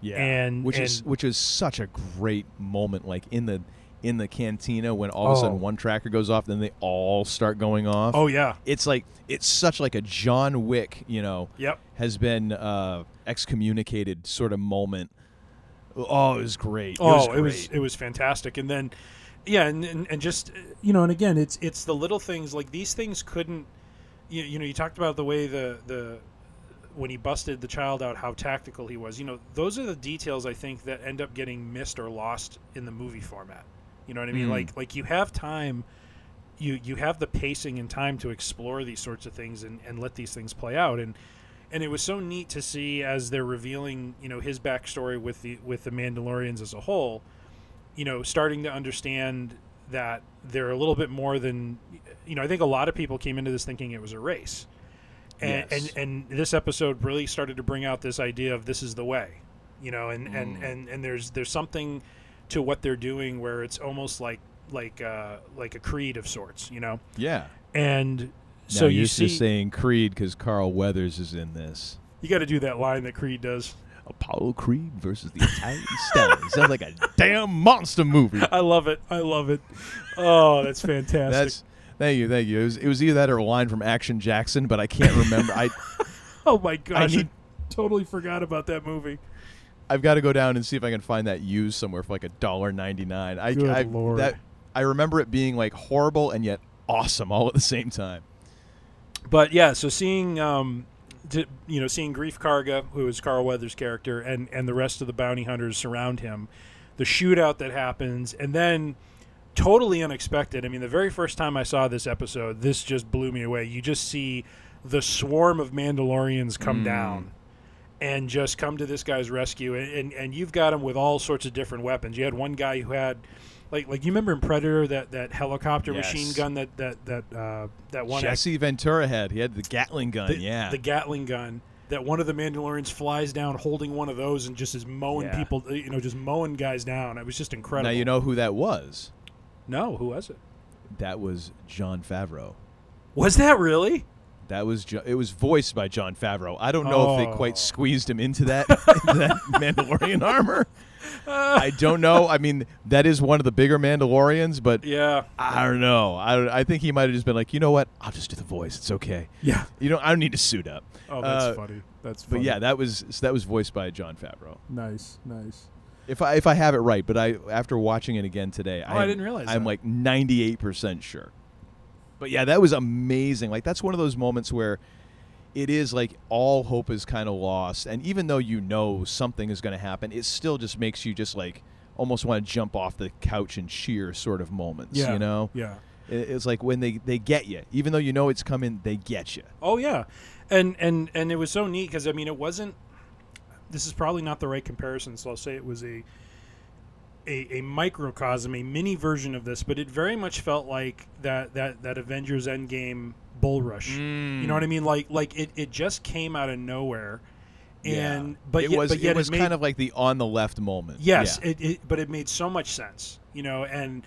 Yeah, and which and, is which is such a great moment like in the in the cantina when all of a Oh. sudden one tracker goes off then they all start going off Oh, yeah. it's like it's such like a john wick you know Yep. has been uh excommunicated sort of moment oh it was great Oh, it was, it was great. it was fantastic, and then yeah, and, and and just uh, you know, and again, it's it's the little things like these things couldn't, you, you know, you talked about the way the the when he busted the child out, how tactical he was. You know, those are the details I think that end up getting missed or lost in the movie format. You know what I mean? Mm. Like like you have time. You, you have the pacing and time to explore these sorts of things and, and let these things play out and and it was so neat to see as they're revealing you know his backstory with the with the Mandalorians as a whole you know starting to understand that they're a little bit more than you know I think a lot of people came into this thinking it was a race and Yes. and, and this episode really started to bring out this idea of this is the way you know and and, Mm. and and there's there's something to what they're doing where it's almost like like uh like a creed of sorts you know yeah and so you're you just see saying creed because carl weathers is in this you got to do that line that creed does apollo creed versus the italian stallion sounds like a damn monster movie I love it. I love it. Oh, that's fantastic. that's thank you thank you it was, it was either that or a line from action jackson but i can't remember i oh my gosh, I, need- totally forgot about that movie. I've got to go down and see if I can find that used somewhere for like a dollar ninety nine. I, Good I Lord. that I remember it being like horrible and yet awesome all at the same time. But yeah, so seeing um, d- you know, seeing Greef Karga, who is Carl Weathers' character, and and the rest of the bounty hunters surround him, the shootout that happens, and then totally unexpected. I mean, the very first time I saw this episode, this just blew me away. You just see the swarm of Mandalorians come Mm. down and just come to this guy's rescue, and, and and you've got him with all sorts of different weapons. You had one guy who had. Like, like you remember in Predator that, that helicopter Yes. machine gun that that that uh, that one Jesse Ventura had. He had the Gatling gun. the, yeah. the Gatling gun that one of the Mandalorians flies down holding one of those and just is mowing Yeah. people, you know, just mowing guys down. It was just incredible. now you know who that was. No, who was it? That was Jon Favreau. Was that really? That was jo- it was voiced by Jon Favreau. I don't know if they Oh. quite squeezed him into that, into that Mandalorian armor. I don't know. I mean, that is one of the bigger Mandalorians, but Yeah. I don't know. I, I think he might have just been like, you know what? I'll just do the voice. It's okay. Yeah. You know, I don't need to suit up. Oh, that's Uh, funny. That's But funny. yeah, that was so that was voiced by Jon Favreau. Nice, nice. If I if I have it right, but I after watching it again today, Oh, I didn't realize I'm that. like 98 percent sure. But yeah, that was amazing. Like that's one of those moments where it is like all hope is kind of lost, and even though you know something is going to happen, it still just makes you just like almost want to jump off the couch and cheer sort of moments. Yeah, you know. yeah. It's like when they they get you, even though you know it's coming, they get you. Oh yeah, and and and it was so neat because I mean it wasn't. This is probably not the right comparison, so I'll say it was a a, a microcosm, a mini version of this, but it very much felt like that that that Avengers Endgame bull rush. You mm. know what I mean? Like like it, it just came out of nowhere, and Yeah. but it yet, was but yet it was made, kind of like the on the left moment. Yes, Yeah. it, it, but it made so much sense, you know, and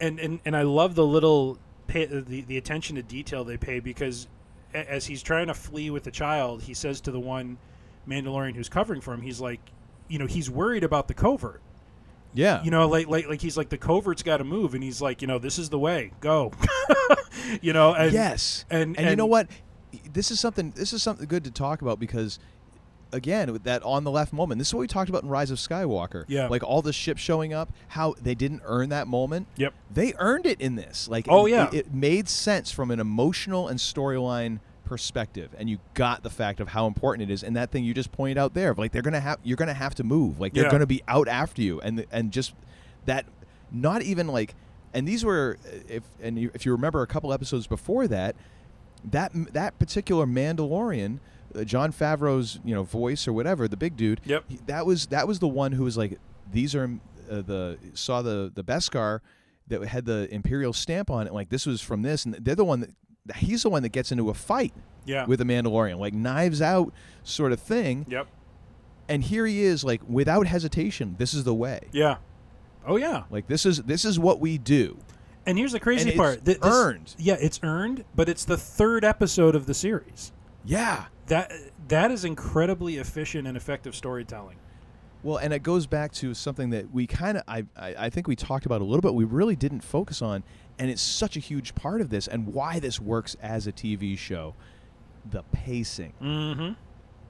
and and, and I love the little pay, uh, the the attention to detail they pay because as he's trying to flee with the child, he says to the one Mandalorian who's covering for him, he's like, you know, he's worried about the covert. Yeah. You know, like like like he's like the covert's got to move, and he's like, you know, this is the way, go. you know, and yes, and and, you know what? This is something. This is something good to talk about because, again, with that on the left moment, this is what we talked about in Rise of Skywalker. Yeah. like all the ships showing up, how they didn't earn that moment. Yep. they earned it in this. Like, Oh, it- yeah. it, it made sense from an emotional and storyline perspective, and you got the fact of how important it is. And that thing you just pointed out there, of like they're gonna have, you're gonna have to move. Like they're Yeah. gonna be out after you, and and just that, not even like. And these were, if and you, if you remember a couple episodes before that, that that particular Mandalorian, uh, Jon Favreau's you know voice or whatever, the big dude. Yep. he- that was that was the one who was like, these are uh, the saw the the Beskar that had the Imperial stamp on it. Like this was from this, and they're the one that he's the one that gets into a fight. Yeah. With the Mandalorian, like knives out sort of thing. Yep. And here he is, like without hesitation. This is the way. Yeah. Oh yeah. Like this is this is what we do. And here's the crazy And part. it's Th- this- earned. Yeah, it's earned, but it's the third episode of the series. Yeah. That that is incredibly efficient and effective storytelling. Well, and it goes back to something that we kind of, I, I, I think we talked about a little bit. We really didn't focus on, and it's such a huge part of this, and why this works as a TV show. The pacing. Mm-hmm.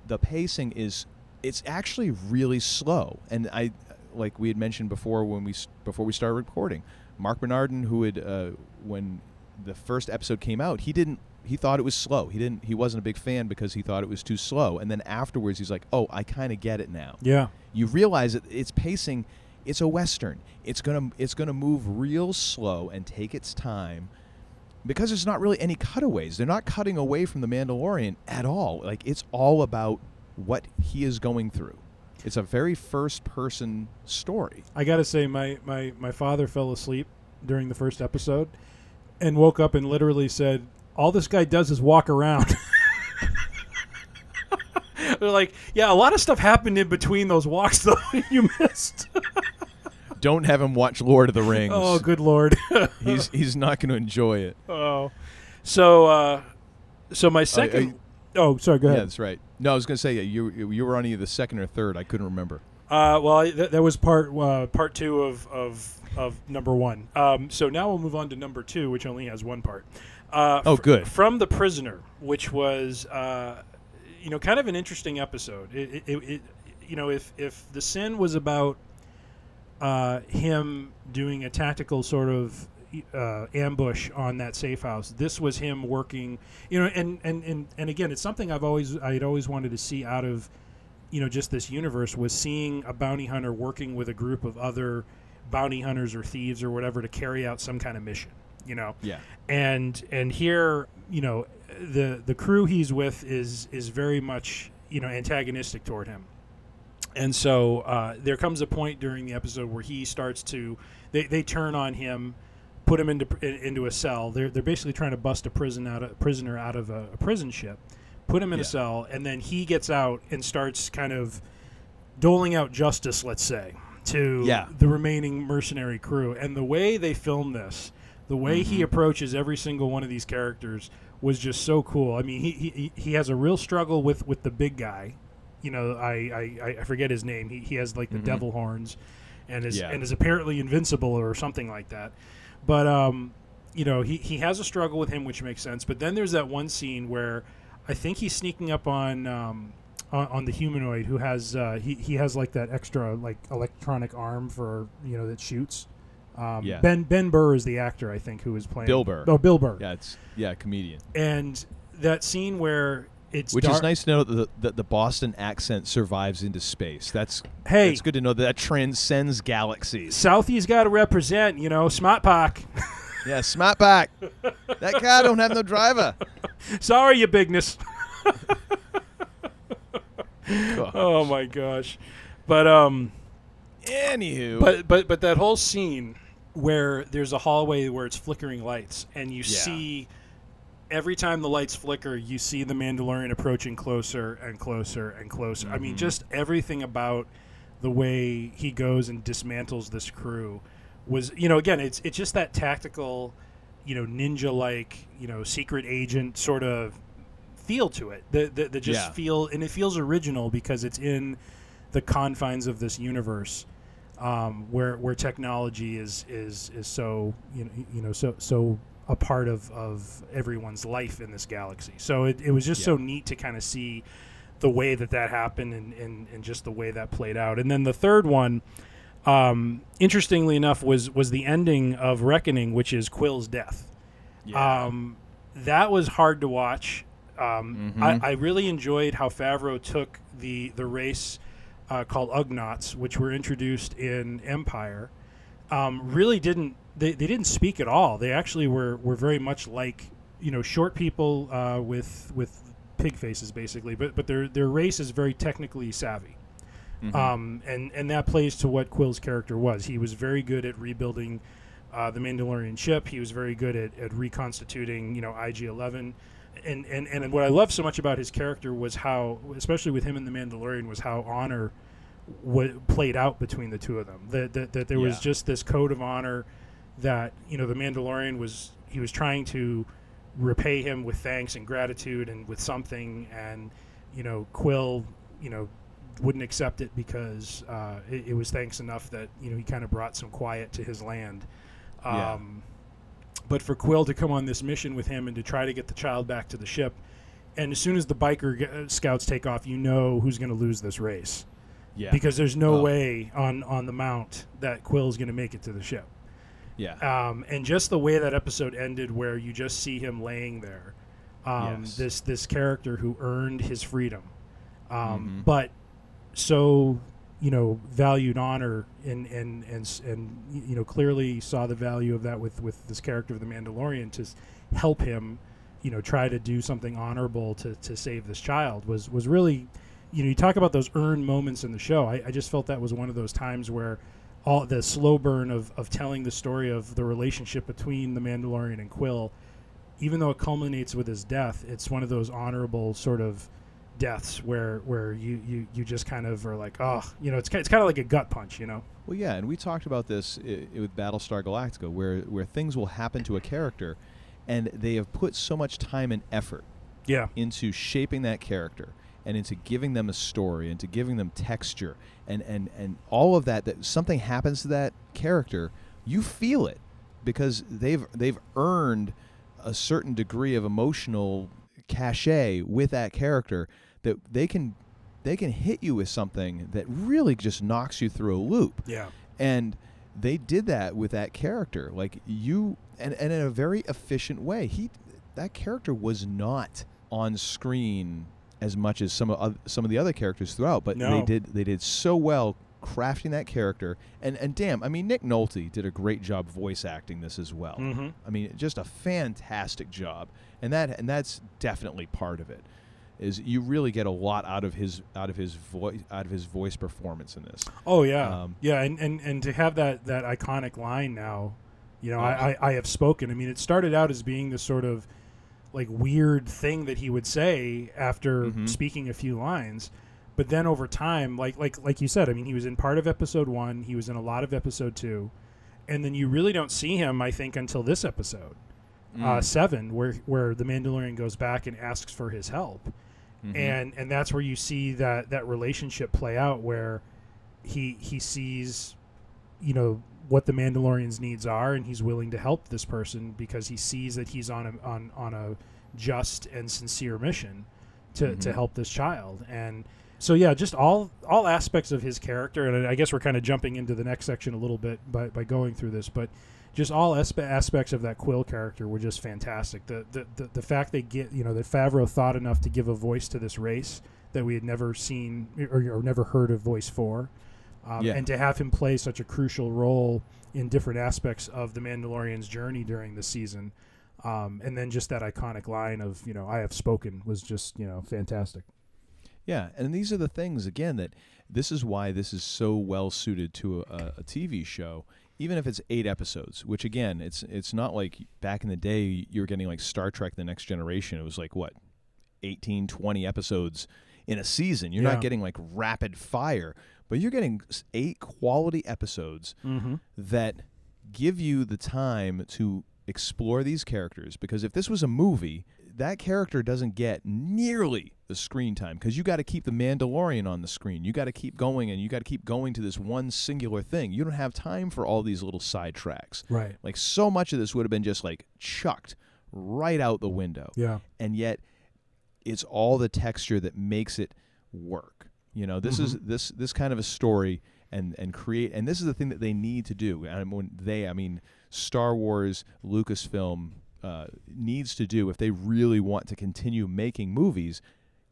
The pacing is, it's actually really slow, and I, like we had mentioned before when we before we started recording, Marc Bernardin, who had uh, when the first episode came out, he didn't. He thought it was slow. He didn't. He wasn't a big fan because he thought it was too slow. And then afterwards, he's like, "Oh, I kind of get it now." Yeah. you realize that it's pacing it's a western. It's gonna it's gonna move real slow and take its time because there's not really any cutaways. They're not cutting away from the mandalorian at all. Like it's all about what he is going through. It's a very first person story. I got to say, my, my, my father fell asleep during the first episode and woke up and literally said, All this guy does is walk around. They're like, Yeah, a lot of stuff happened in between those walks, though, you missed. don't have him watch lord of the rings oh, good Lord. he's he's not going to enjoy it oh. So, uh, so my second. oh, sorry, go ahead. yeah ahead. that's right no i was going to say yeah, you you were on either the second or third i couldn't remember Uh, well, I- th- that was part uh, part two of, of of number one. Um, so now we'll move on to number two, which only has one part. Uh, Oh, fr- good. From the prisoner, which was uh, you know kind of an interesting episode. It, it, it, you know if if the sin was about uh, him doing a tactical sort of uh, ambush on that safe house. This was him working, you know, and, and, and, and again, it's something I've always I'd always wanted to see out of, you know, just this universe was seeing a bounty hunter working with a group of other bounty hunters or thieves or whatever to carry out some kind of mission. You know. Yeah. And and here, you know, the the crew he's with is is very much you know antagonistic toward him. And so uh, there comes a point during the episode where he starts to they, they turn on him, put him into into a cell. They're they're basically trying to bust a prison out of prisoner out of a, a prison ship, put him in a cell, and then he gets out and starts kind of doling out justice, let's say, to Yeah. the remaining mercenary crew. And the way they film this, the way he Mm-hmm. approaches every single one of these characters was just so cool. I mean, he he, he has a real struggle with with the big guy. You know, I I, I forget his name. He, he has like the Mhm. devil horns, and is Yeah. and is apparently invincible or something like that. But um, you know, he he has a struggle with him, which makes sense. But then there's that one scene where I think he's sneaking up on um, on, on the humanoid who has uh, he he has like that extra like electronic arm for you know that shoots. Um, Yeah. Ben Ben Burr is the actor I think who is playing Bill Burr. Oh, Bill Burr. Yeah, it's yeah, comedian. And that scene where it's Which dark- is nice to know that the, that the Boston accent survives into space. That's Hey. it's good to know that that transcends galaxies. Southie's got to represent, you know, Smart Park. Yeah, smart back. that car don't have no driver. Sorry, you bigness. oh my gosh, but um, Anywho, but but but that whole scene where there's a hallway where it's flickering lights, and you see every time the lights flicker, you see the Mandalorian approaching closer and closer and closer. I mean, Mhm. just everything about the way he goes and dismantles this crew was, you know, again, it's it's just that tactical, you know, ninja like, you know, secret agent sort of feel to it. That that, that just Yeah. feel and it feels original because it's in the confines of this universe. Um, where where technology is is is so you know you know so so a part of, of everyone's life in this galaxy. So it, it was just so neat to kind of see the way that that happened and, and, and just the way that played out. And then the third one, um, interestingly enough, was was the ending of Reckoning, which is Kuiil's death. Um, that was hard to watch. Um, Mhm. I, I really enjoyed how Favreau took the the race uh, called Ugnaughts, which were introduced in Empire. Um, really didn't they, they didn't speak at all. They actually were, were very much like you know short people uh, with with pig faces basically, but but their their race is very technically savvy. Mhm. Um, and and that plays to what Kuiil's character was. He was very good at rebuilding uh, the Mandalorian ship. He was very good at, at reconstituting, you know, IG-11. And, and and what I love so much about his character was how, especially with him and the Mandalorian, was how honor what played out between the two of them. That that, that there was just this code of honor that you know the Mandalorian was he was trying to repay him with thanks and gratitude and with something, and you know Kuiil, you know wouldn't accept it because uh, it, it was thanks enough that you know he kind of brought some quiet to his land. Yeah. Um, but for Kuiil to come on this mission with him and to try to get the child back to the ship, and as soon as the biker g- uh, scouts take off, you know who's going to lose this race. Yeah. Because there's no Oh. way on on the mount that Kuiil's going to make it to the ship. Yeah. Um, and just the way that episode ended, where you just see him laying there, um, Yes. this this character who earned his freedom, um, Mhm. but so you know valued honor and and and and you know clearly saw the value of that with with this character of the Mandalorian to help him, you know, try to do something honorable to to save this child was was really. You know, you talk about those earned moments in the show. I, I just felt that was one of those times where all the slow burn of, of telling the story of the relationship between the Mandalorian and Kuiil, even though it culminates with his death, it's one of those honorable sort of deaths where where you, you, you just kind of are like, oh, you know, it's it's kind of like a gut punch, you know. Well, yeah, and we talked about this i- i- with Battlestar Galactica, where where things will happen to a character, and they have put so much time and effort, Yeah. into shaping that character and into giving them a story, into giving them texture, and and and all of that. That something happens to that character, you feel it because they've they've earned a certain degree of emotional cachet with that character that they can they can hit you with something that really just knocks you through a loop. Yeah. And they did that with that character. Like you and, and in a very efficient way. He that character was not on screen as much as some of some of the other characters throughout, but they did they did so well crafting that character. And and damn, I mean Nick Nolte did a great job voice acting this as well. Mhm. I mean, just a fantastic job, and that and that's definitely part of it. Is you really get a lot out of his out of his voice out of his voice performance in this. Oh yeah, Um, yeah, and, and and to have that that iconic line now, you know, Yeah. I, I I have spoken. I mean, it started out as being this sort of like weird thing that he would say after Mhm. speaking a few lines, but then over time, like like like you said, I mean, he was in part of episode one, he was in a lot of episode two, and then you really don't see him, I think, until this episode, uh, Mm. seven, where where the Mandalorian goes back and asks for his help Mhm. and and that's where you see that that relationship play out where he he sees you know what the Mandalorian's needs are and he's willing to help this person because he sees that he's on a on on a just and sincere mission to to Mhm. help this child and so yeah just all all aspects of his character and I guess we're kind of jumping into the next section a little bit by by going through this but just all aspe- aspects of that Kuiil character were just fantastic. The, the the the fact they get you know that Favreau thought enough to give a voice to this race that we had never seen or, or never heard a voice for, um, Yeah. and to have him play such a crucial role in different aspects of the Mandalorian's journey during the season, um, and then just that iconic line of you know I have spoken was just you know fantastic. Yeah, and these are the things again that this is why this is so well suited to a, a TV show, even if it's eight episodes. Which again, it's it's not like back in the day you were getting like Star Trek: The Next Generation. It was like what, 18, 20 episodes in a season. You're Yeah. not getting like rapid fire, but you're getting eight quality episodes Mhm. that give you the time to explore these characters. Because if this was a movie, that character doesn't get nearly the screen time because you got to keep the Mandalorian on the screen. You got to keep going and you got to keep going to this one singular thing. You don't have time for all these little side tracks. Right. Like so much of this would have been just like chucked right out the window. Yeah. And yet it's all the texture that makes it work. You know, this is Mm-hmm. this this kind of a story and and create and this is the thing that they need to do. And when they I mean Star Wars, Lucasfilm uh, needs to do if they really want to continue making movies,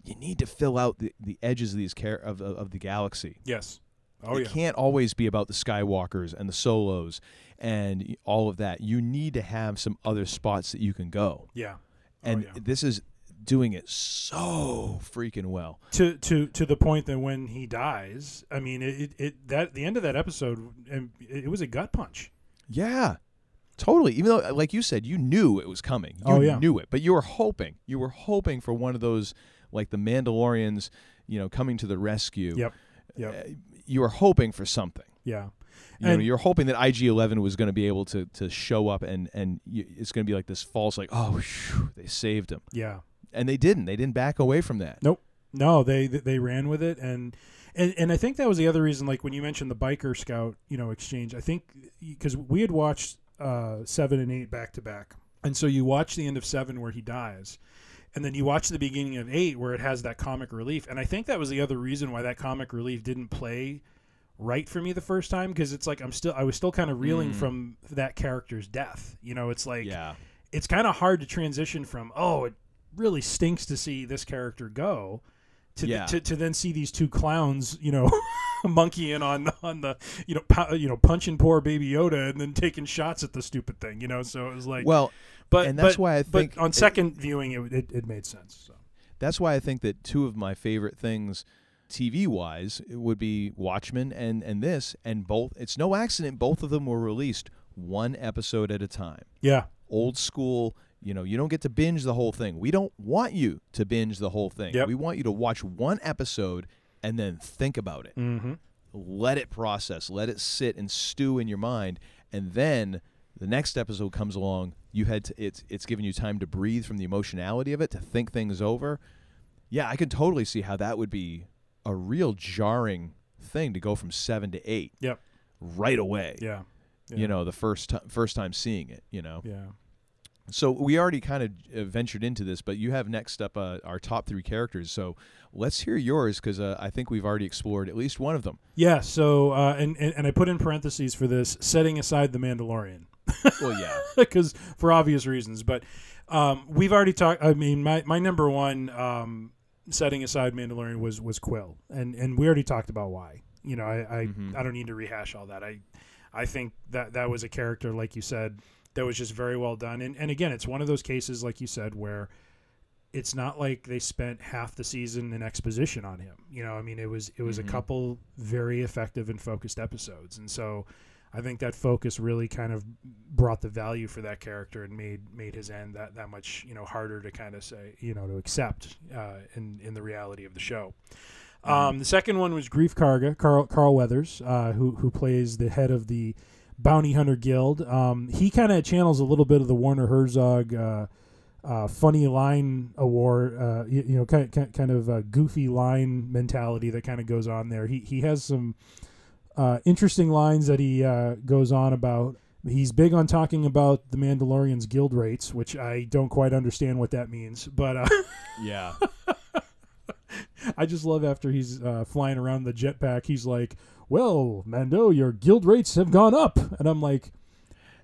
you need to fill out the, the edges of these care of, of, of the galaxy. Yes. Oh it yeah. can't always be about the Skywalkers and the Solos and all of that. You need to have some other spots that you can go. Yeah. Oh, And yeah. this is doing it so freaking well. to to to the point that when he dies, I mean, it, it, that the end of that episode, it, it was a gut punch. Yeah. Totally. Even though like you said, you knew it was coming. You Oh, yeah. knew it. But you were hoping. You were hoping for one of those like the Mandalorians, you know, coming to the rescue. Yep. Yep. Uh, you were hoping for something. Yeah. You know, you're hoping that IG11 was going to be able to to show up and and you, it's going to be like this false like, "Oh, phew, they saved him." Yeah. And they didn't. They didn't back away from that. Nope. No, they they ran with it, and and and I think that was the other reason. Like when you mentioned the biker scout, you know, exchange. I think because we had watched uh, seven and eight back to back, and so you watch the end of seven where he dies, and then you watch the beginning of eight where it has that comic relief. And I think that was the other reason why that comic relief didn't play right for me the first time because it's like I'm still I was still kind of reeling Mm. from that character's death. You know, it's like Yeah. it's kind of hard to transition from oh it really stinks to see this character go to Yeah. to, to then see these two clowns you know monkeying on on the you know pu- you know punching poor baby Yoda and then taking shots at the stupid thing you know so it was like Well, but and that's but- why I think. but on it- second viewing it, it it made sense so That's why I think that two of my favorite things TV wise would be Watchmen and and this and both it's no accident both of them were released one episode at a time. yeah Old school, you know, you don't get to binge the whole thing. We don't want you to binge the whole thing. Yep. We want you to watch one episode and then think about it. mm-hmm. Let it process, let it sit and stew in your mind and then the next episode comes along, you had to, it's it's giving you time to breathe from the emotionality of it, to think things over. Yeah, I could totally see how that would be a real jarring thing to go from 7 to 8 yep right away. yeah, yeah. You know, the first time first time seeing it, you know. yeah So we already kind of uh, ventured into this, but you have next up uh, our top 3 characters. So let's hear yours cuz uh, I think we've already explored at least one of them. yeah so uh, and, and and I put in parentheses for this setting aside the Mandalorian Well, yeah. because for obvious reasons. But um, we've already talked. I mean, my, my number one, um, setting aside Mandalorian, was was Kuiil, and and we already talked about why. You know, I I, Mhm. I don't need to rehash all that. I I think that that was a character, like you said, that was just very well done. And and again, it's one of those cases, like you said, where it's not like they spent half the season in exposition on him. You know, I mean, it was it was Mhm. a couple very effective and focused episodes, and so I think that focus really kind of brought the value for that character and made made his end that that much you know harder to kind of say you know to accept uh, in in the reality of the show. Um, the second one was Greef Karga, Carl, Carl Weathers, uh, who who plays the head of the Bounty Hunter Guild. Um, he kind of channels a little bit of the Werner Herzog uh, uh, funny line award, uh, you, you know, kind kind of goofy line mentality that kind of goes on there. He he has some uh, interesting lines that he uh, goes on about. He's big on talking about the Mandalorian's guild rates, which I don't quite understand what that means, but. Uh, Yeah. I just love after he's uh, flying around the jetpack. He's like, "Well, Mando, your guild rates have gone up," and I'm like,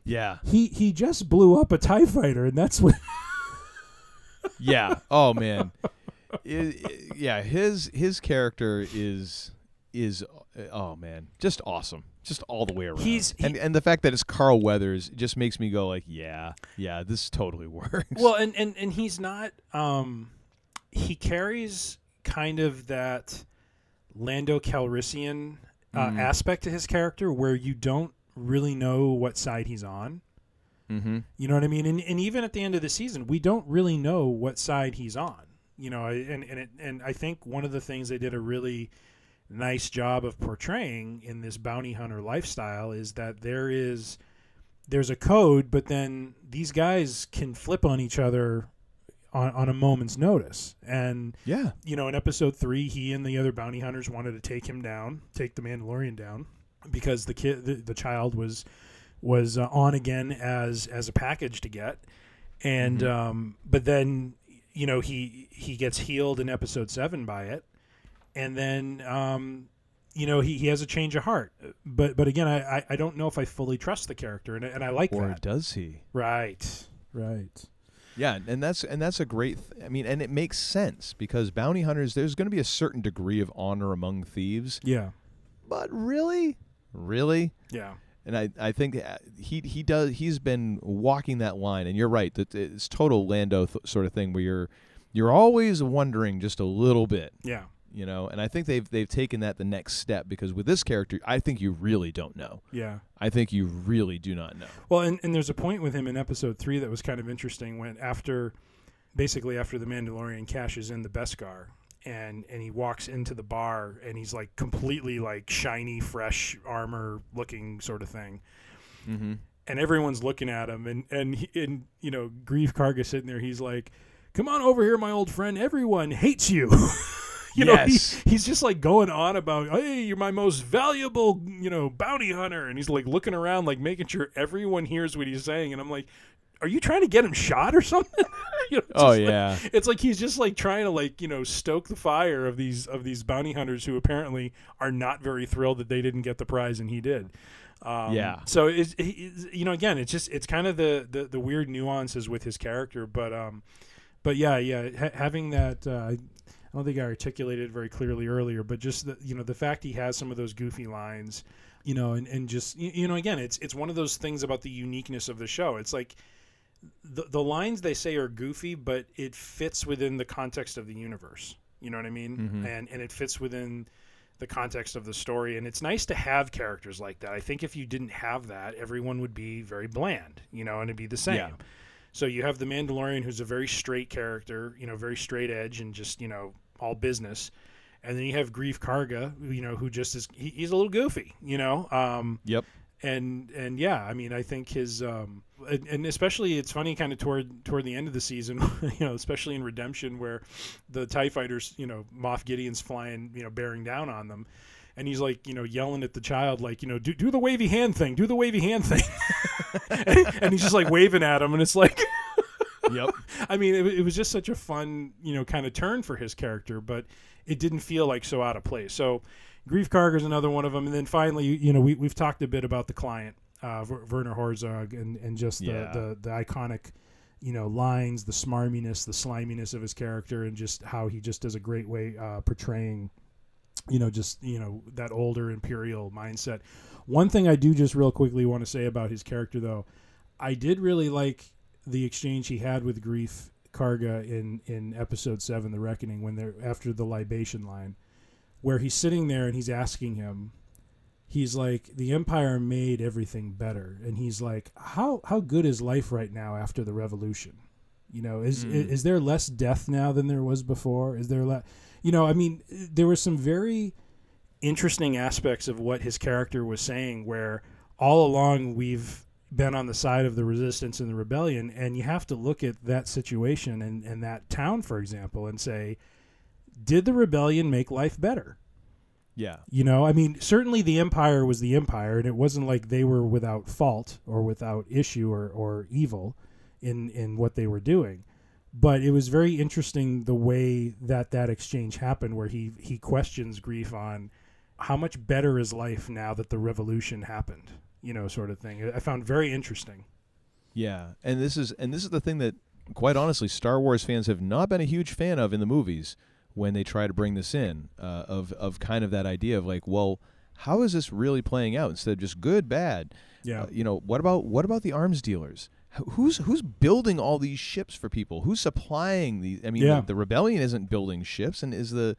Yeah. "He he just blew up a Tie Fighter, and that's what." yeah. Oh man. I- I- yeah, his his character is is uh, oh man, just awesome. Just all the way around. He's- and and the fact that it's Carl Weathers just makes me go like, yeah, yeah, this totally works. well, and, and and he's not. Um, he carries kind of that Lando Calrissian uh, Mhm. aspect to his character, where you don't really know what side he's on. mm-hmm. You know what I mean? And, and even at the end of the season, we don't really know what side he's on. You know, and and it, and I think one of the things they did a really nice job of portraying in this bounty hunter lifestyle is that there is there's a code, but then these guys can flip on each other on, on a moment's notice. And Yeah. you know, in episode three, he and the other bounty hunters wanted to take him down, take the Mandalorian down, because the kid, the, the child was was uh, on again as as a package to get, and Mhm. um, but then you know he he gets healed in episode seven by it, and then um, you know he, he has a change of heart. But but again, I, I, I don't know if I fully trust the character, and I- and I like Or that. does he? Right, right. Yeah, and that's and that's a great. Th- I mean, and it makes sense because bounty hunters. There's going to be a certain degree of honor among thieves. Yeah, But really, really, yeah. and I, I think uh, he he does he's been walking that line and you're right that it's total Lando th- sort of thing where you're you're always wondering just a little bit Yeah. You know and I think they've they've taken that the next step because with this character I think you really don't know Yeah. I think you really do not know Well, and, and there's a point with him in episode three that was kind of interesting when after, basically after the Mandalorian cashes in the Beskar, and and he walks into the bar and he's like completely like shiny, fresh armor looking sort of thing, mm-hmm. and everyone's looking at him, and and he- and you know Greef Karga sitting there, he's like, "Come on over here, my old friend. Everyone hates you." you know, he, Yes. he's just like going on about, "Hey, you're my most valuable, you know, bounty hunter," and he's like looking around, like making sure everyone hears what he's saying, and I'm like. Are you trying to get him shot or something? You know, Oh, just like- yeah. it's like he's just like trying to like you know stoke the fire of these of these bounty hunters who apparently are not very thrilled that they didn't get the prize and he did. Um, Yeah. So it's, it's you know again it's just it's kind of the, the the weird nuances with his character, but um, but yeah yeah ha- having that uh, I don't think I articulated very clearly earlier, but just the you know the fact he has some of those goofy lines, you know, and and just you, know again it's it's one of those things about the uniqueness of the show. It's like the, the lines they say are goofy, but it fits within the context of the universe. You know what I mean? Mhm. And and it fits within the context of the story. And it's nice to have characters like that. I think if you didn't have that, everyone would be very bland, you know, and it'd be the same. Yeah. So you have the Mandalorian, who's a very straight character, you know, very straight edge and just you know all business. And then you have Greef Karga, you know, who just is he, he's a little goofy, you know. Um, Yep. and and yeah, I mean, I think his um, and, and especially it's funny kind of toward toward the end of the season, you know, especially in Redemption where the Tie Fighters, you know, Moff Gideon's flying, you know, bearing down on them. And he's like, you know, yelling at the child, like, you know, do, do the wavy hand thing, do the wavy hand thing. and, he's just like waving at him. And it's like, Yep. I mean, it, it was just such a fun, you know, kind of turn for his character, but it didn't feel like so out of place. So, Greef Karga is another one of them, and then finally, you know, we we've talked a bit about the client, uh, Werner Herzog, and and just the, Yeah. the the iconic, you know, lines, the smarminess, the sliminess of his character, and just how he just does a great way uh, portraying you know, just you know that older imperial mindset. One thing I do just real quickly want to say about his character, though, I did really like the exchange he had with Greef Karga in in episode seven, The Reckoning, when they're after the libation line, where he's sitting there and he's asking him, he's like, the Empire made everything better, and he's like, how how good is life right now after the Revolution? You know, is Mm. is, is there less death now than there was before? Is there le- you know, I mean, there were some very interesting aspects of what his character was saying where all along we've been on the side of the resistance and the rebellion and you have to look at that situation and, and that town for example and say did the rebellion make life better Yeah. you know i mean certainly the empire was the empire and it wasn't like they were without fault or without issue or, or evil in in what they were doing but it was very interesting the way that that exchange happened where he he questions Greef on how much better is life now that the revolution happened you know sort of thing i found very interesting Yeah, and this is and this is the thing that, quite honestly, Star Wars fans have not been a huge fan of in the movies when they try to bring this in uh, of of kind of that idea of like, well, how is this really playing out instead of just good, bad? Yeah. Uh, you know, what about what about the arms dealers? Who's who's building all these ships for people? Who's supplying these? I mean, Yeah. the, the rebellion isn't building ships, and is the,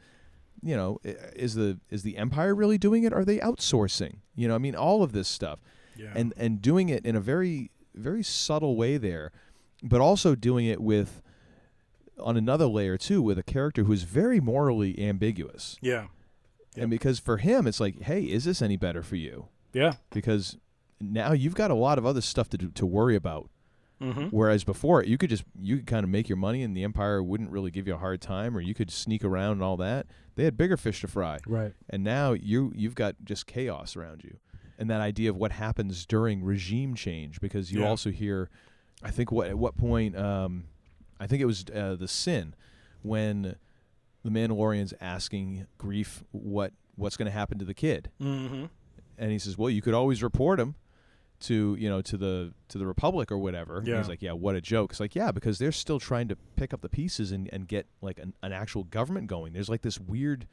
you know, is the is the empire really doing it? Are they outsourcing? You know, I mean, all of this stuff, Yeah. and and doing it in a very very subtle way there, but also doing it with on another layer too with a character who is very morally ambiguous. yeah And because for him it's like, hey, is this any better for you? yeah Because now you've got a lot of other stuff to do, to worry about. Mm-hmm. Whereas before, you could just you could kind of make your money, and the empire wouldn't really give you a hard time, or you could sneak around and all that. They had bigger fish to fry, right and now you you've got just chaos around you, and that idea of what happens during regime change, because you Yeah. also hear, I think what at what point, um, I think it was uh, the sin, when the Mandalorian's asking Greef what what's going to happen to the kid, mm-hmm. and he says, "Well, you could always report him to you know to the to the Republic or whatever." Yeah. he's like, "Yeah, what a joke." It's like, yeah, because they're still trying to pick up the pieces and, and get like an, an actual government going. There's like this weird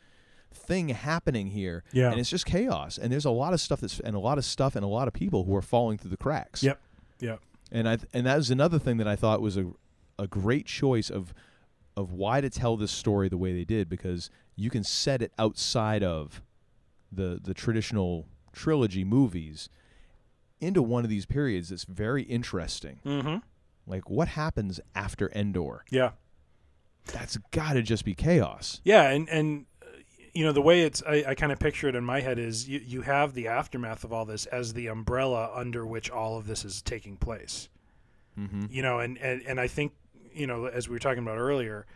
thing happening here, Yeah. and it's just chaos. And there's a lot of stuff that's and a lot of stuff and a lot of people who are falling through the cracks. yep yep And I th- and that was another thing that I thought was a a great choice of of why to tell this story the way they did because you can set it outside of the the traditional trilogy movies into one of these periods that's very interesting. mm-hmm. Like what happens after Endor? yeah That's got to just be chaos. Yeah, and and uh, you know the way it's I, I kind of picture it in my head is you you have the aftermath of all this as the umbrella under which all of this is taking place. Mm-hmm. You know, and and and I think you know as we were talking about earlier,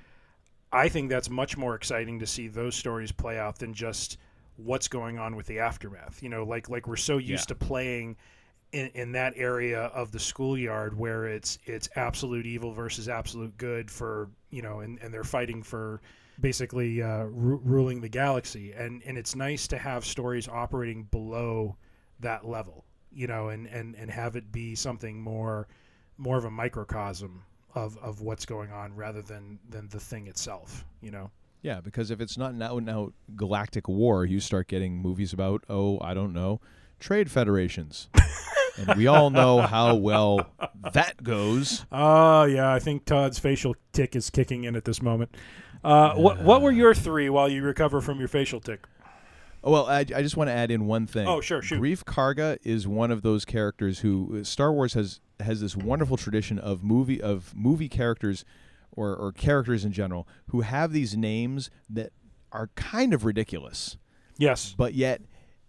I think that's much more exciting to see those stories play out than just what's going on with the aftermath. You know, like like we're so used Yeah. to playing in, in that area of the schoolyard where it's it's absolute evil versus absolute good for you know and, and they're fighting for basically uh, ru- ruling the galaxy. And and it's nice to have stories operating below that level you know and and and have it be something more more of a microcosm of of what's going on rather than than the thing itself you know? Yeah, because if it's not an out and out galactic war, you start getting movies about oh I don't know trade federations, and we all know how well that goes. Oh yeah, I think Todd's facial tick is kicking in at this moment. Uh, what what were your three while you recover from your facial tick? Oh, well, I, I just want to add in one thing. Oh, sure, shoot. Greef Karga is one of those characters who Star Wars has has this wonderful tradition of movie of movie characters or, or characters in general who have these names that are kind of ridiculous. Yes. But yet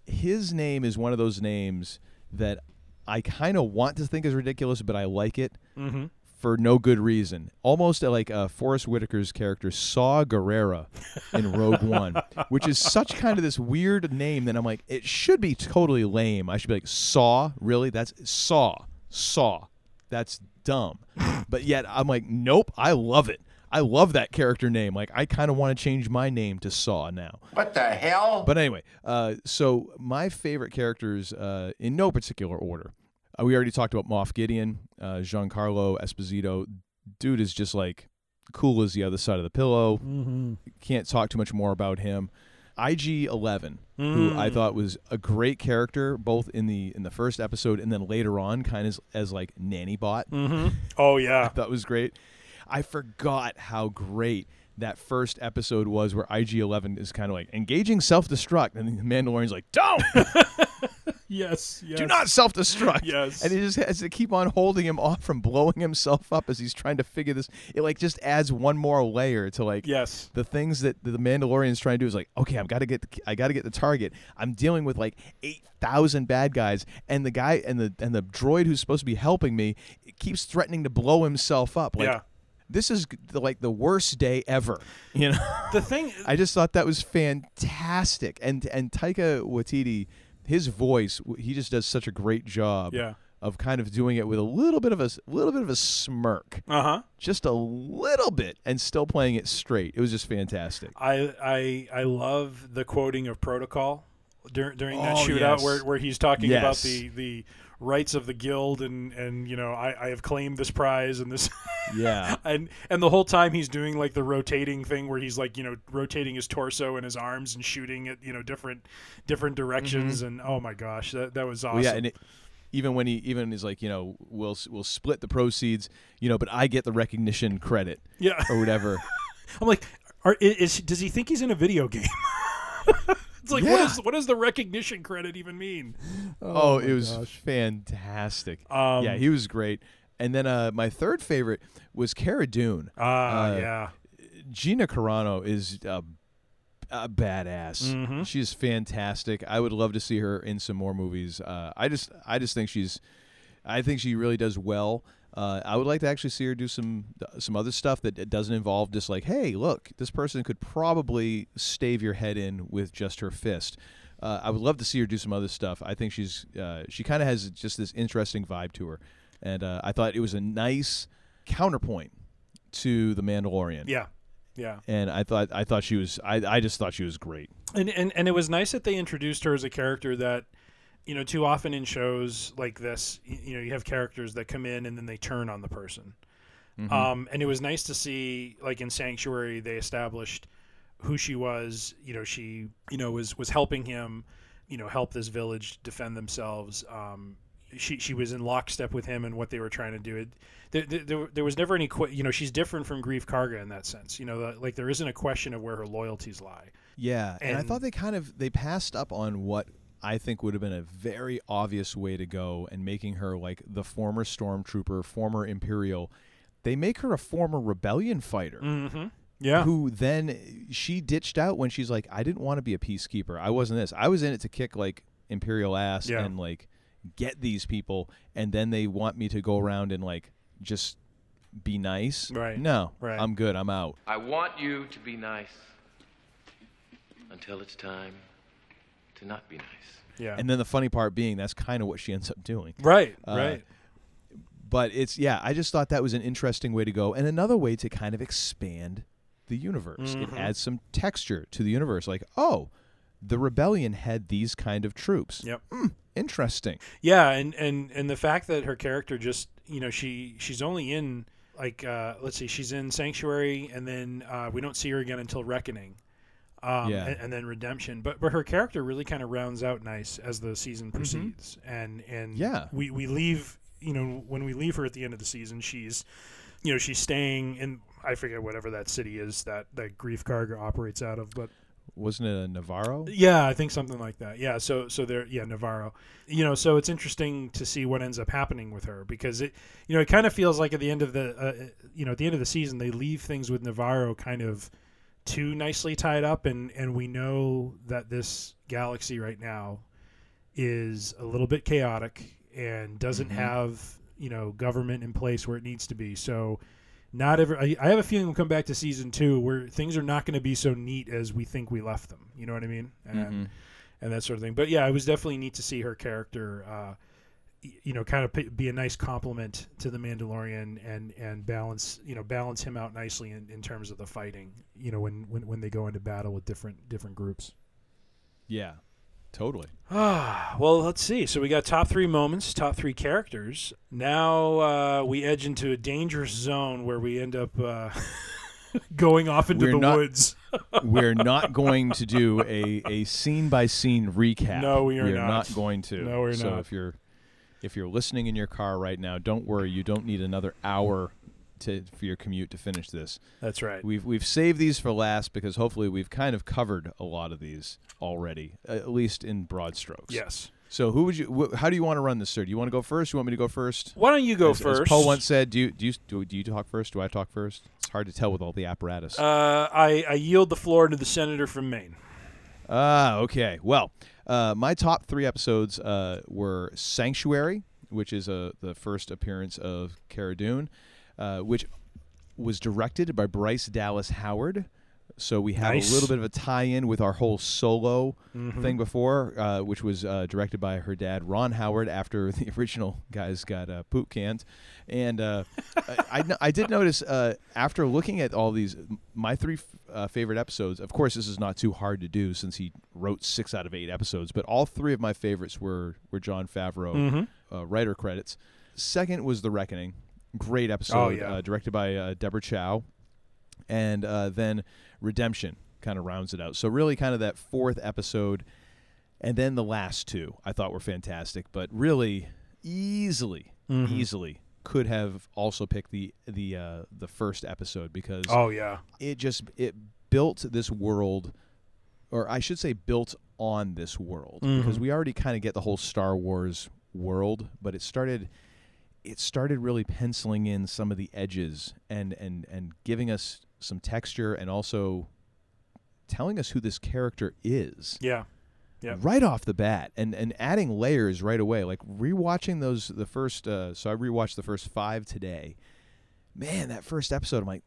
his name is one of those names that I kind of want to think is ridiculous, but I like it Mm-hmm. for no good reason. Almost like uh, Forest Whitaker's character Saw Gerrera in Rogue One, which is such kind of this weird name that I'm like, it should be totally lame. I should be like Saw, really? That's Saw, Saw. That's dumb. but yet I'm like, nope, I love it. I love that character name. Like I kind of want to change my name to Saw now. What the hell? But anyway, uh, so my favorite characters, uh, in no particular order. Uh, we already talked about Moff Gideon, uh, Giancarlo Esposito. Dude is just like cool as the other side of the pillow. Mm-hmm. Can't talk too much more about him. IG Eleven, who I Mm. thought was a great character, both in the in the first episode and then later on, kind of as, as like nanny bot. Mhm. Oh, yeah. that was great. I forgot how great that first episode was, where IG Eleven is kind of like engaging self destruct, and the Mandalorian's like, "Don't." Yes, yes. Do not self destruct. Yes. And he just has to keep on holding him off from blowing himself up as he's trying to figure this. It like just adds one more layer to like yes the things that the Mandalorian's trying to do is like okay I've got to get the, I got to get the target. I'm dealing with like eight thousand bad guys, and the guy and the and the droid who's supposed to be helping me keeps threatening to blow himself up. Like, Yeah. This is the, like the worst day ever, you know. The thing I just thought that was fantastic, and and Taika Waititi, his voice, he just does such a great job. Yeah. Of kind of doing it with a little bit of a little bit of a smirk, Uh huh. just a little bit, and still playing it straight. It was just fantastic. I I I love the quoting of protocol during during that Oh, shootout yes. where, where he's talking about the the rights of the guild and and you know I, I have claimed this prize and this Yeah. and and the whole time he's doing like the rotating thing where he's like you know rotating his torso and his arms and shooting at you know different different directions and oh my gosh that that was awesome Mm-hmm. Well, yeah, and it, even when he even is like, you know, we'll we'll split the proceeds, you know, but I get the recognition credit, Yeah. or whatever. I'm like are, is does he think he's in a video game it's like what Yeah. is what does the recognition credit even mean Oh, my it was gosh. fantastic. Um, yeah, he was great. And then uh, my third favorite was Cara Dune. Ah, Uh, yeah. Gina Carano is a, a badass. Mhm. She's fantastic. I would love to see her in some more movies. Uh, I just, I just think she's, I think she really does well. Uh, I would like to actually see her do some some other stuff that doesn't involve just like, hey, look, this person could probably stave your head in with just her fist. Uh, I would love to see her do some other stuff. I think she's uh, she kind of has just this interesting vibe to her, and uh, I thought it was a nice counterpoint to the Mandalorian. Yeah, yeah. And I thought I thought she was I, I just thought she was great. And, and and it was nice that they introduced her as a character that, you know, too often in shows like this, you know, you have characters that come in and then they turn on the person. Mhm. Um, and it was nice to see, like in Sanctuary, they established who she was. You know, she, you know, was was helping him, you know, help this village defend themselves. Um, she she was in lockstep with him and what they were trying to do. It, there, there- there, was never any, que- you know, she's different from Greef Karga in that sense. You know, the, like there isn't a question of where her loyalties lie. Yeah, and, I thought they kind of they passed up on what I think would have been a very obvious way to go and making her like the former stormtrooper, former imperial. They make her a former rebellion fighter. Mhm. Yeah. Who then she ditched out when she's like, I didn't want to be a peacekeeper. I wasn't this. I was in it to kick like imperial ass Yeah. and like get these people and then they want me to go around and like just be nice. Right. No. Right. I'm good. I'm out. I want you to be nice until it's time to not be nice. Yeah. And then the funny part being that's kind of what she ends up doing. Right, Uh, right. But it's yeah, I just thought that was an interesting way to go and another way to kind of expand the universe. Mhm. It adds some texture to the universe like, "Oh, the rebellion had these kind of troops." Yep. Mm, interesting. Yeah, and, and and the fact that her character just you know she she's only in like uh, let's see she's in Sanctuary and then uh, we don't see her again until Reckoning, um, Yeah. and, and then Redemption. But but her character really kind of rounds out nice as the season proceeds, and and Yeah. we we leave you know when we leave her at the end of the season she's you know she's staying in I forget whatever that city is that that Greef Karga operates out of, but Wasn't it a Navarro? yeah, I think something like that. Yeah, so so there, yeah, Navarro. You know, so it's interesting to see what ends up happening with her because it, you know, it kind of feels like at the end of the, uh, you know, at the end of the season they leave things with Navarro kind of too nicely tied up, and and we know that this galaxy right now is a little bit chaotic and doesn't Mhm. have you know government in place where it needs to be. So not every. I, I have a feeling we'll come back to season two where things are not going to be so neat as we think we left them. You know what I mean? And Mhm. and that sort of thing. But yeah, it was definitely neat to see her character. Uh, you know, kind of be a nice compliment to the Mandalorian and and balance you know balance him out nicely in, in terms of the fighting. You know, when, when when they go into battle with different different groups. Yeah. Totally. Ah, well, let's see. So we got top three moments, top three characters. Now uh, we edge into a dangerous zone where we end up uh, going off into We're the not- woods. we're not going to do a, a scene by scene recap. No, we are We're not. going to. No, we're so not. if you're if you're listening in your car right now, don't worry. You don't need another hour to for your commute to finish this. That's right. We've we've saved these for last because hopefully we've kind of covered a lot of these already, at least in broad strokes. Yes. So who would you? Wh- how do you want to run this, sir? Do you want to go first? You want me to go first? Why don't you go as, first? As Poe once said, do you do you do, do you talk first? Do I talk first? It's hard to tell with all the apparatus. Uh, I, I yield the floor to the senator from Maine. Ah, okay. Well, uh, my top three episodes uh, were Sanctuary, which is uh, the first appearance of Cara Dune, uh, which was directed by Bryce Dallas Howard. So we have Nice. a little bit of a tie-in with our whole solo Mhm. thing before, uh, which was uh, directed by her dad, Ron Howard, after the original guys got uh, poop canned. And uh, I, I, I did notice uh, after looking at all these, my three f- uh, favorite episodes. Of course, this is not too hard to do since he wrote six out of eight episodes. But all three of my favorites were were Jon Favreau Mhm. uh, writer credits. Second was The Reckoning, great episode, Oh, yeah. uh, directed by uh, Deborah Chow, and uh, then Redemption kind of rounds it out. So really, kind of that fourth episode, and then the last two I thought were fantastic, but really easily, Mhm. easily could have also picked the the uh, the first episode because Oh, yeah. it just it built this world or I should say built on this world because Mhm. we already kind of get the whole Star Wars world but it started it started really penciling in some of the edges and and and giving us some texture and also telling us who this character is Yeah. Yeah. right off the bat and and adding layers right away like rewatching those the first uh, so i rewatched the first five today man that first episode i'm like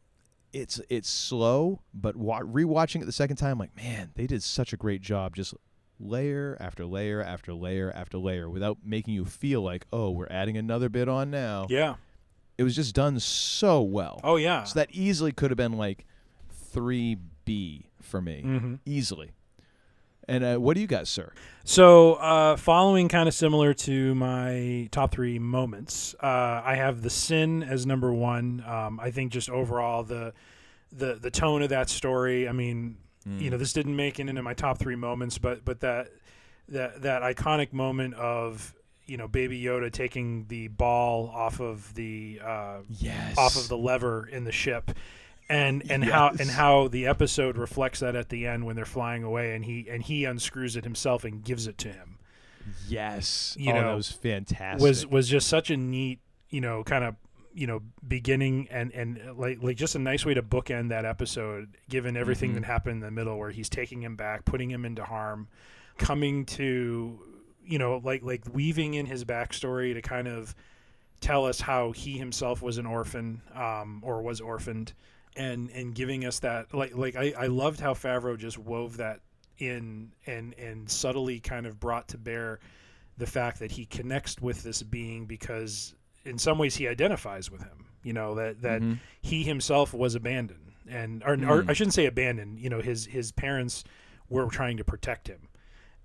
it's it's slow but wa- rewatching it the second time I'm like man they did such a great job just layer after layer after layer after layer without making you feel like oh we're adding another bit on now Yeah. It was just done so well Oh, yeah. so that easily could have been like 3b for me Mhm. easily and uh, what do you got sir So, uh, following kind of similar to my top three moments, uh, I have the sin as number one. Um, I think just overall the the the tone of that story. I mean, you Mm. know, this didn't make it into my top three moments, but but that that that iconic moment of you know Baby Yoda taking the ball off of the uh, Yes. off of the lever in the ship. And and how and how the episode reflects that at the end when they're flying away and he and he unscrews it himself and gives it to him Yes. you oh, know that was fantastic. was was just such a neat you know kind of you know beginning and and like like just a nice way to bookend that episode given everything Mhm. that happened in the middle where he's taking him back putting him into harm coming to you know like like weaving in his backstory to kind of tell us how he himself was an orphan um, or was orphaned and and giving us that like like I, I loved how Favreau just wove that in and and subtly kind of brought to bear the fact that he connects with this being because in some ways he identifies with him you know that that Mhm. he himself was abandoned and or, or Mm. I shouldn't say abandoned you know his his parents were trying to protect him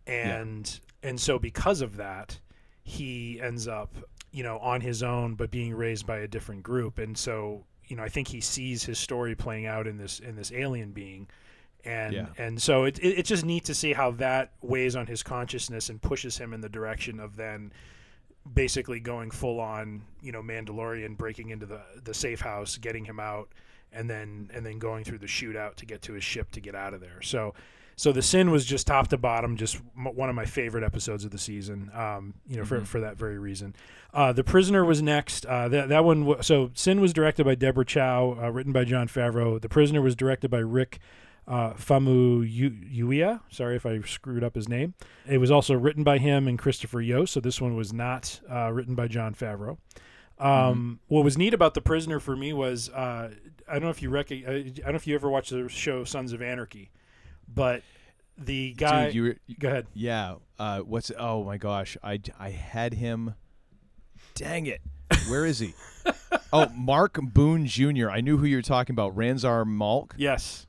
and and so because of that he ends up you know on his own but being raised by a different group. And so you know I think he sees his story playing out in this in this alien being. And Yeah. and so it, it, it's just neat to see how that weighs on his consciousness and pushes him in the direction of then basically going full on you know Mandalorian breaking into the the safe house getting him out and then and then going through the shootout to get to his ship to get out of there. So so the sin was just top to bottom just m- one of my favorite episodes of the season um, you know for, Mhm. for that very reason uh, the prisoner was next uh, that, that one wa- so sin was directed by deborah chow uh, written by jon favreau the prisoner was directed by rick uh, Famu Sorry if I screwed up his name. It was also written by him and Christopher Yost, so this one was not uh, written by Jon Favreau. Um, What was neat about The Prisoner for me was uh, I don't know if you rec- I don't know if you ever watched the show Sons of Anarchy, but the guy. Dude, you were, go ahead. Yeah. Uh, what's? Oh my gosh, I I had him. Dang it! Where is he? oh, Mark Boone Jr. I knew who you were talking about. Ranzar Malk. Yes.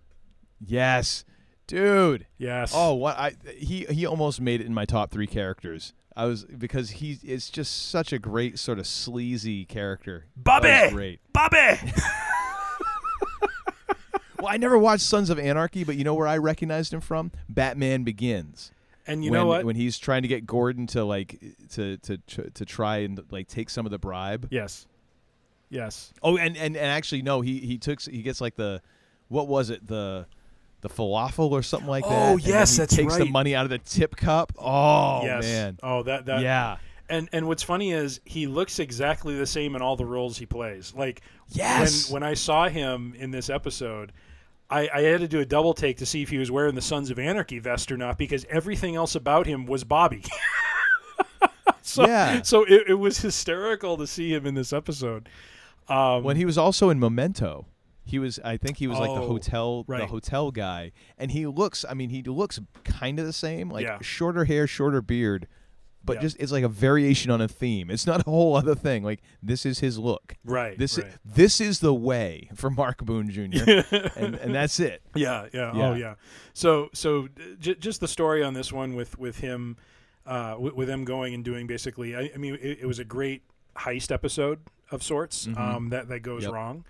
Yes, dude. Yes. Oh, what I he he almost made it in my top three characters. I was because he is just such a great sort of sleazy character. Bobby! great. Bobby. well, I never watched Sons of Anarchy, but you know where I recognized him from? Batman Begins. And you when, know what? When he's trying to get Gordon to like to to to, to try and like take some of the bribe. Yes. Yes. Oh, and, and, and actually no, he he took he gets like the what was it the the falafel or something like oh, that. Oh, yes, he that's takes the money out of the tip cup. Oh yes. man. Oh, that that. Yeah. And and what's funny is he looks exactly the same in all the roles he plays. Like Yes. when when I saw him in this episode, I, I had to do a double take to see if he was wearing the Sons of Anarchy vest or not because everything else about him was Bobby. so, Yeah. So it, it was hysterical to see him in this episode. Um, when he was also in Memento. He was, I think, he was like the Oh, hotel, the hotel guy, and he looks. I mean, he looks kind of the same, like Yeah. shorter hair, shorter beard, but Yeah. just it's like a variation on a theme. It's not a whole other thing. Like this is his look. Right, This right. this is the way for Mark Boone Jr. and and that's it. Yeah, yeah, Yeah. oh yeah. So so j- just the story on this one with with him, uh, with, with him going and doing basically. I, I mean, it, it was a great heist episode of sorts. Mhm. Um, that that goes Yep. wrong.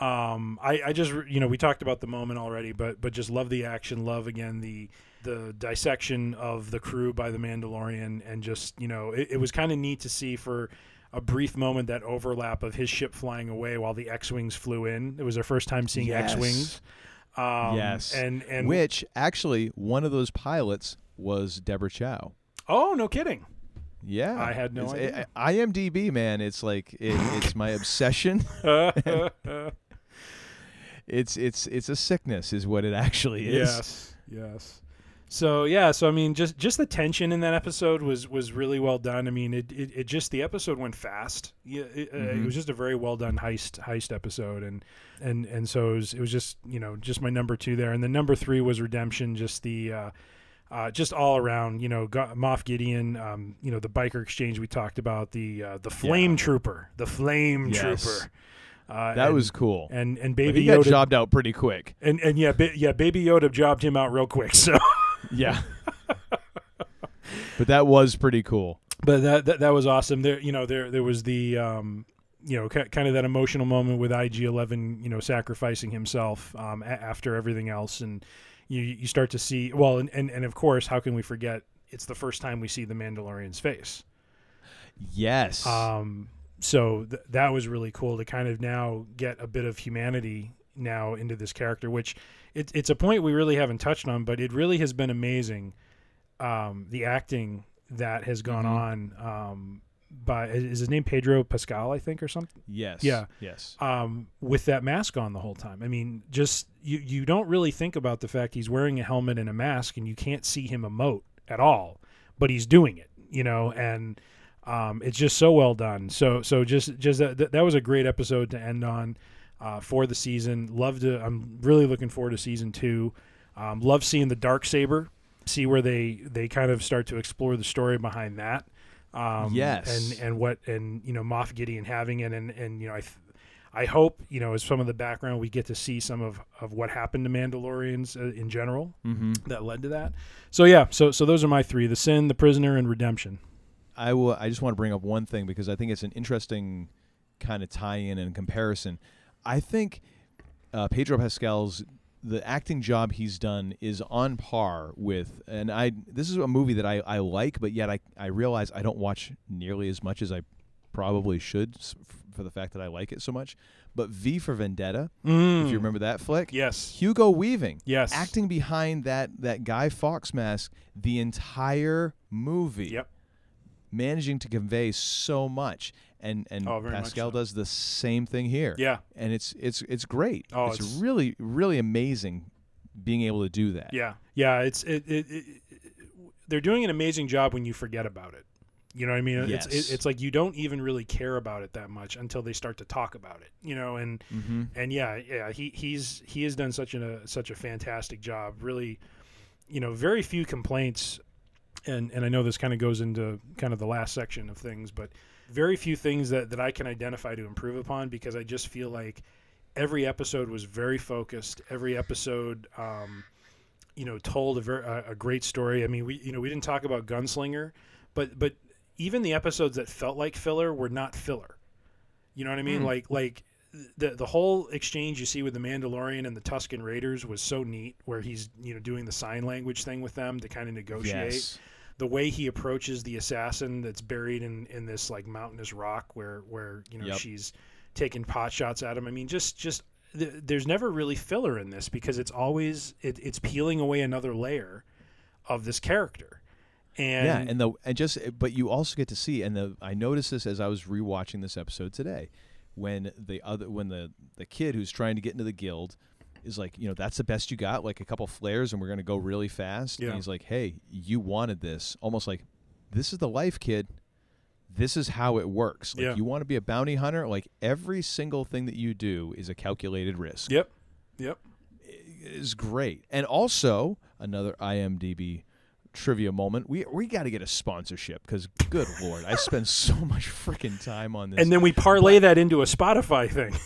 Um, I, I just you know we talked about the moment already, but but just love the action, love again the the dissection of the crew by the Mandalorian, and just you know it, it was kind of neat to see for a brief moment that overlap of his ship flying away while the X-wings flew in. It was our first time seeing Yes. X-wings. Um, yes, and and which actually one of those pilots was Deborah Chow. oh no kidding Yeah, I had no It's- idea. I- IMDb, man, it's like it, it's my obsession. it's it's it's a sickness, is what it actually is. yes yes so yeah so i mean just just the tension in that episode was was really well done i mean it it, it just the episode went fast yeah it, uh, it was just a very well done heist heist episode and and and so it was, it was just you know just my number two there and then number three was redemption just the uh uh, just all around, you know, Moff Gideon, um, you know, the biker exchange we talked about, the uh, the flame trooper, the flame Yes. trooper. Uh, That and- was cool. And and But baby got Yoda jobbed out pretty quick. and and yeah, ba- yeah, Baby Yoda jobbed him out real quick. So, Yeah. but that was pretty cool. but that, that that was awesome. There, you know, there there was the um, you know, kind of that emotional moment with IG Eleven, you know, sacrificing himself um, a- after everything else, and you you start to see well, and, and and of course, how can we forget? It's the first time we see the Mandalorian's face. Yes. Um, so th- that was really cool to kind of now get a bit of humanity now into this character, which it, it's a point we really haven't touched on, but it really has been amazing. Um, the acting that has gone on um, by is his name Pedro Pascal, I think, or something. yes. Yeah. Yes. Um, with that mask on the whole time. I mean, just you you don't really think about the fact he's wearing a helmet and a mask, and you can't see him emote at all, but he's doing it. You know, and um, it's just so well done. So so just just that, that was a great episode to end on uh, for the season. Love to. I'm really looking forward to season two. Um, love seeing the dark saber. See where they they kind of start to explore the story behind that. Um, Yes. and and what and you know Moff Gideon having it and and you know I. Th- I hope you know as some of the background we get to see some of, of what happened to Mandalorians uh, in general Mhm. that led to that. So yeah, so so those are my three: the sin, the prisoner, and redemption. I will. I just want to bring up one thing because I think it's an interesting kind of tie-in and comparison. I think uh, Pedro Pascal's the acting job he's done is on par with, and I. This is a movie that I, I like, but yet I I realize I don't watch nearly as much as I probably should for the fact that I like it so much. But V for Vendetta, if Mm. you remember that flick, Yes. Hugo Weaving, Yes. acting behind that that Guy Fawkes mask the entire movie Yep. managing to convey so much and and Oh, Pascal so. does the same thing here. Yeah. And it's it's it's great. Oh, it's, it's- really really amazing being able to do that. Yeah, yeah. It's it, it, it, They're doing an amazing job when you forget about it. You know what I mean? It's Yes. it, it's like you don't even really care about it that much until they start to talk about it. You know, and Mhm. and yeah, yeah. He he's he has done such a such a fantastic job. Really, you know, very few complaints. And and I know this kind of goes into kind of the last section of things, but very few things that that I can identify to improve upon because I just feel like every episode was very focused. Every episode. Um, you know told a, ver- a, a great story. I mean, we you know we didn't talk about Gunslinger, but but even the episodes that felt like filler were not filler. You know what I mean? Hmm. Like like the the whole exchange you see with the Mandalorian and the Tusken Raiders was so neat, where he's you know doing the sign language thing with them to kind of negotiate. Yes. The way he approaches the assassin that's buried in, in this like mountainous rock where where you know Yep. she's taking pot shots at him. I mean, just just th- there's never really filler in this because it's always it, it's peeling away another layer of this character. And yeah, and the and just but you also get to see and the I noticed this as I was rewatching this episode today, when the other when the the kid who's trying to get into the guild is like, you know, that's the best you got, like a couple flares, and we're gonna go really fast. Yeah. And he's like, hey, you wanted this, almost like this is the life, kid. This is how it works. Like Yeah. you want to be a bounty hunter, like every single thing that you do is a calculated risk. Yep. Yep. Is great. And also another IMDb trivia moment. We we got to get a sponsorship because good lord, I spend so much freaking time on this. and then we parlay that into a Spotify thing.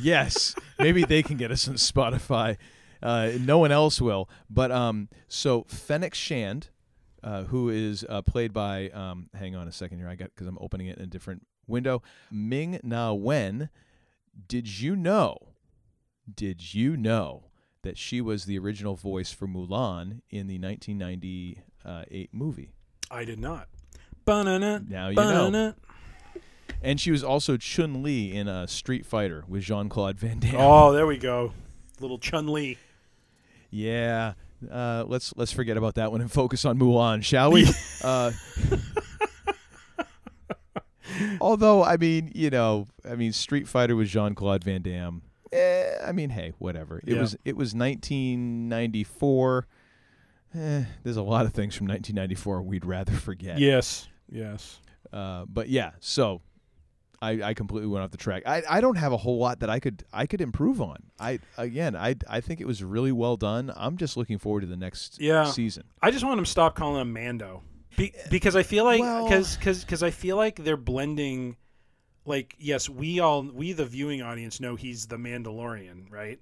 yes, maybe they can get us on Spotify. Uh, no one else will. But um, so Fennec Shand, uh, who is uh, played by um, hang on a second here, I got because I'm opening it in a different window. Ming Na Wen. Did you know? Did you know that she was the original voice for Mulan in the 1998 movie? I did not. Banana. Now you know. And she was also Chun Li in uh, Street Fighter with Jean Claude Van Damme. Oh, there we go. Little Chun Li. Yeah. Uh, let's let's forget about that one and focus on Mulan, shall we? uh, although I mean, you know, I mean, Street Fighter with Jean Claude Van Damme. Eh, I mean, hey, whatever. It Yeah. was it was 1994. Eh, there's a lot of things from 1994 we'd rather forget. Yes. Yes. Uh, but yeah, so I, I completely went off the track. I, I don't have a whole lot that I could I could improve on. I again I I think it was really well done. I'm just looking forward to the next Yeah. season. I just want them to stop calling him Mando. Be- because I feel like Well- because because I feel like they're blending. Like yes, we all we the viewing audience know he's the Mandalorian, right?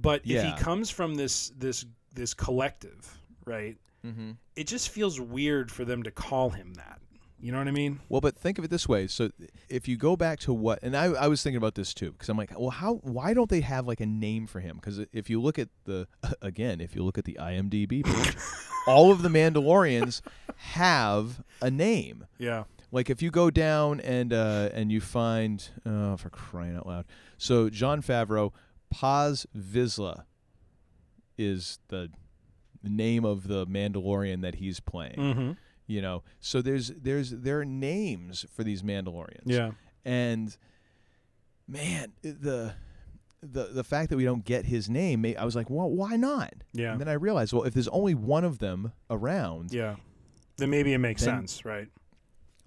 But if he comes from this this this collective, right? Mm-hmm. It just feels weird for them to call him that. You know what I mean? Well, but think of it this way. So if you go back to what, and I, I was thinking about this too, because I'm like, well, how, why don't they have like a name for him? Because if you look at the, again, if you look at the IMDb page, all of the Mandalorians have a name. Yeah. Like if you go down and uh, and you find, oh, for crying out loud. So Jon Favreau, Paz Vizsla is the name of the Mandalorian that he's playing. Mhm. You know, so there's there's there are names for these Mandalorians. Yeah. and man, the the the fact that we don't get his name, I was like, well, why not? Yeah. And then I realized, well, if there's only one of them around, Yeah. Then maybe it makes Then- sense, right?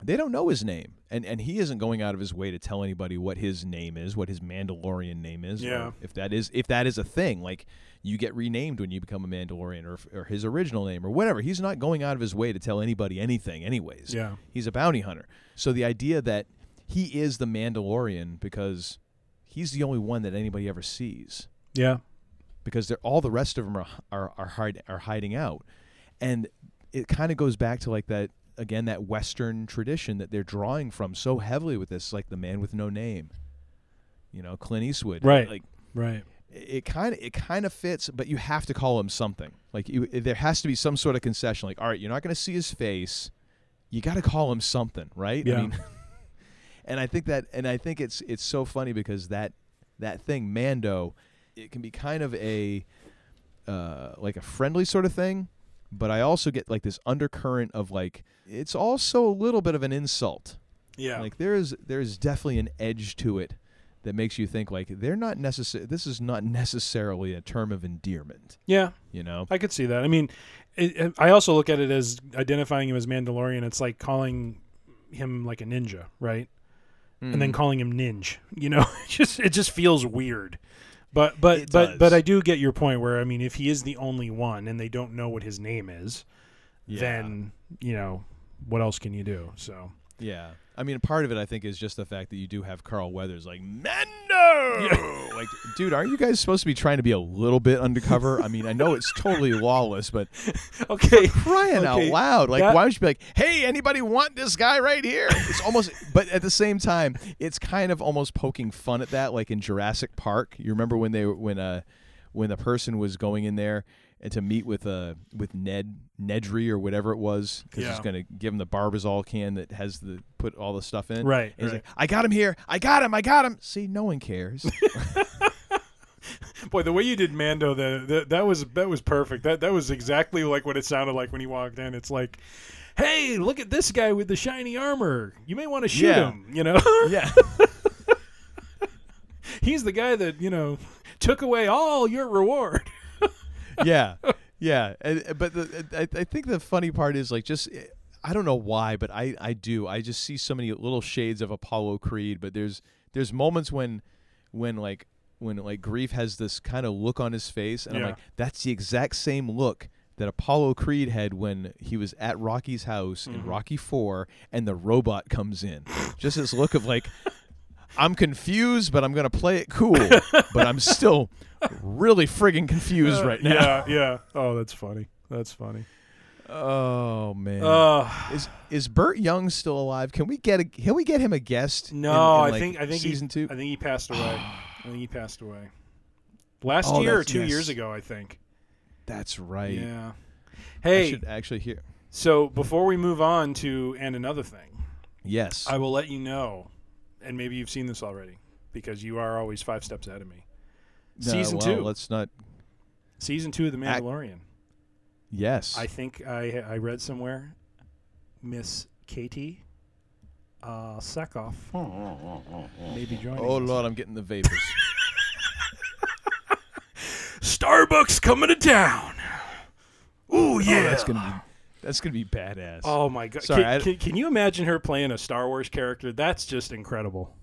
They don't know his name, and and he isn't going out of his way to tell anybody what his name is, what his Mandalorian name is, or Yeah. if that is if that is a thing. Like you get renamed when you become a Mandalorian, or or his original name, or whatever. He's not going out of his way to tell anybody anything, anyways. Yeah. he's a bounty hunter. So the idea that he is the Mandalorian because he's the only one that anybody ever sees Yeah. because they're all the rest of them are are are, hide, are hiding out, and it kind of goes back to like that again that Western tradition that they're drawing from so heavily with this, like the man with no name, you know, Clint Eastwood, Right. Like Right. it kind of it kind of fits, but you have to call him something. Like you, there has to be some sort of concession. Like, all right, you're not going to see his face, you got to call him something, right? Yeah. I mean, and I think that, and I think it's it's so funny because that that thing Mando, it can be kind of a uh, like a friendly sort of thing, but I also get like this undercurrent of like it's also a little bit of an insult. Yeah. Like there's there's definitely an edge to it that makes you think like they're not necessary. This is not necessarily a term of endearment. Yeah. You know. I could see that. I mean, it, it- I also look at it as identifying him as Mandalorian. It's like calling him like a ninja, right? And then Mhm. calling him Ninja. You know, it just it just feels weird. But but It but does. but I do get your point. Where I mean, if he is the only one and they don't know what his name is, Yeah. then you know what else can you do? So Yeah. I mean, part of it, I think, is just the fact that you do have Carl Weathers like Mendo. like, dude, aren't you guys supposed to be trying to be a little bit undercover? I mean, I know it's totally lawless, but okay, crying out loud, like, that- why don't you be like, hey, anybody want this guy right here? It's almost, but at the same time, it's kind of almost poking fun at that, like in Jurassic Park. You remember when they when uh when the person was going in there and to meet with uh with Ned Nedry or whatever it was because he's going to give him the Barbasol can that has the put all the stuff in. Right, And he's right. like, I got him here. I got him. I got him. See, no one cares. Boy, the way you did Mando, the, the that was that was perfect. That that was exactly like what it sounded like when he walked in. It's like, hey, look at this guy with the shiny armor. You may want to shoot Yeah. him. You know? yeah. He's the guy that you know took away all your reward. yeah, yeah. And, uh, but the, I, I think the funny part is like just I don't know why, but I I do. I just see so many little shades of Apollo Creed. But there's there's moments when when like when like Greef has this kind of look on his face, and I'm like, that's the exact same look. That Apollo Creed had when he was at Rocky's house in Mhm. Rocky Four, and the robot comes in. Just this look of like, I'm confused, but I'm gonna play it cool. but I'm still really friggin' confused Uh, right now. Yeah, yeah. Oh, that's funny. That's funny. Oh man. Uh, is is Burt Young still alive? Can we get a can we get him a guest? in- No, in, I like, think I think season he, two. I think he passed away. I think he passed away last Oh, year or two yes. years ago. I think. That's right. Yeah. Hey, I should actually hear. so before we move on to and another thing, Yes. I will let you know, and maybe you've seen this already because you are always five steps ahead of me. No, Season well, two. Let's not. Season two of The Mandalorian. Yes. I think I I read somewhere, Miss Katee uh, Sackhoff may be joining. oh us. lord, I'm getting the vapors. Starbuck's coming to town. Ooh yeah, Oh, that's gonna be that's gonna be badass. Oh my god! Sorry. can, I- can, can you imagine her playing a Star Wars character? That's just incredible.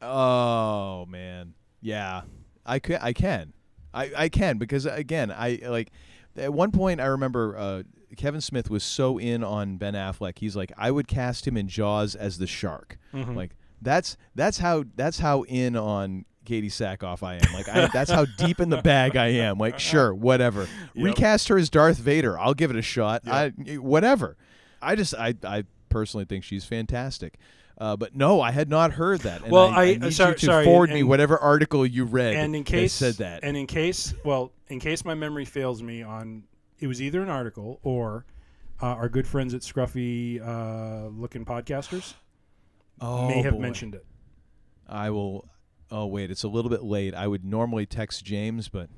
Oh man, yeah, I can. I can. I, I can because again, I like at one point I remember uh, Kevin Smith was so in on Ben Affleck. He's like, I would cast him in Jaws as the shark. Mhm. Like that's that's how that's how in on Katee Sackhoff I am. Like I, that's how deep in the bag I am. Like sure, whatever. Yep. Recast her as Darth Vader. I'll give it a shot. I whatever. I just I I personally think she's fantastic. Uh, but no, I had not heard that. And Well, I, I- I need sorry- you to sorry, forward me whatever article you read and in that case said that. and in case, well, in case my memory fails me, on it was either an article or uh, our good friends at Scruffy uh, Looking Podcasters oh, may have boy. mentioned it. I will. Oh wait, it's a little bit late. I would normally text James, but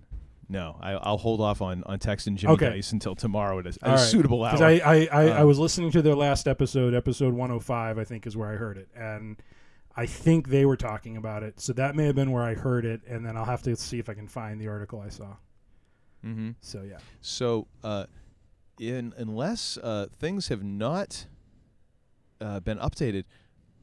no, I, I'll hold off on on texting Jimmy Okay. Dice until tomorrow at a, at a right. suitable hour. Because I I, I, I Uh, was listening to their last episode, episode 105, I think is where I heard it, and I think they were talking about it. So that may have been where I heard it, and then I'll have to see if I can find the article I saw. Mm-hmm. So yeah. So, uh, in unless uh, things have not uh, been updated,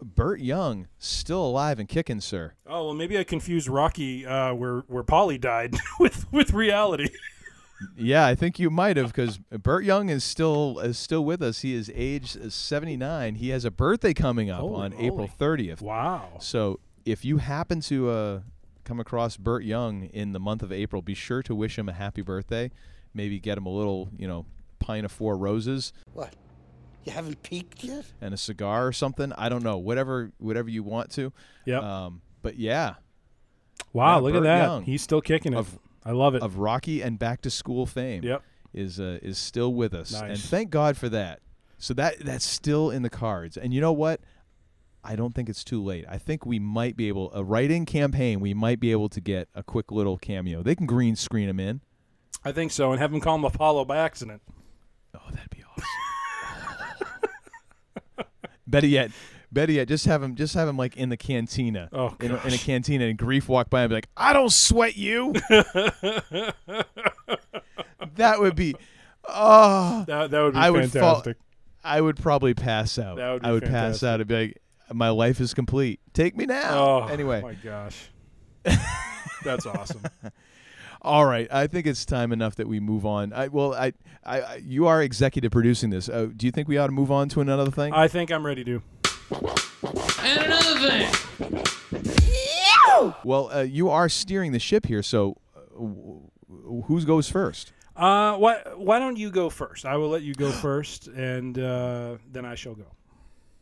Burt Young still alive and kicking, sir. Oh well, maybe I confused Rocky, uh, where where Paulie died, with with reality. Yeah, I think you might have because Burt Young is still is still with us. He is age seventy nine. He has a birthday coming up Holy on moly. April thirtieth. Wow. So if you happen to uh, come across Burt Young in the month of April, be sure to wish him a happy birthday. Maybe get him a little, you know, pint of four roses What? You haven't peaked yet? and a cigar or something. I don't know, whatever whatever you want to. Yeah. Um, but yeah. Wow, Yeah, look Burt at that. Young He's still kicking it. of- I love it. Of Rocky and Back to School fame. Yep. Is uh, is still with us, and thank God for that. So that that's still in the cards. And you know what? I don't think it's too late. I think we might be able a write-in campaign. We might be able to get a quick little cameo. They can green screen him in. I think so, and have him call him Apollo by accident. Oh, that'd be awesome. Better yet, better yet, just have him, just have him like in the cantina. Oh, in, a, in a cantina, and Greef walk by and be like, "I don't sweat you." that would be, oh, That- that would be I would fall- fantastic. I would probably pass out. That would be I would pass out and be like, "My life is complete. Take me now." Oh, anyway, my gosh, that's awesome. All right, I think it's time enough that we move on. I, well, I, I, I, you are executive producing this. Uh, do you think we ought to move on to another thing? I think I'm ready to. And another thing. Well, uh, you are steering the ship here, so uh, w- w- who goes first? Uh, why why don't you go first? I will let you go first, and uh, then I shall go.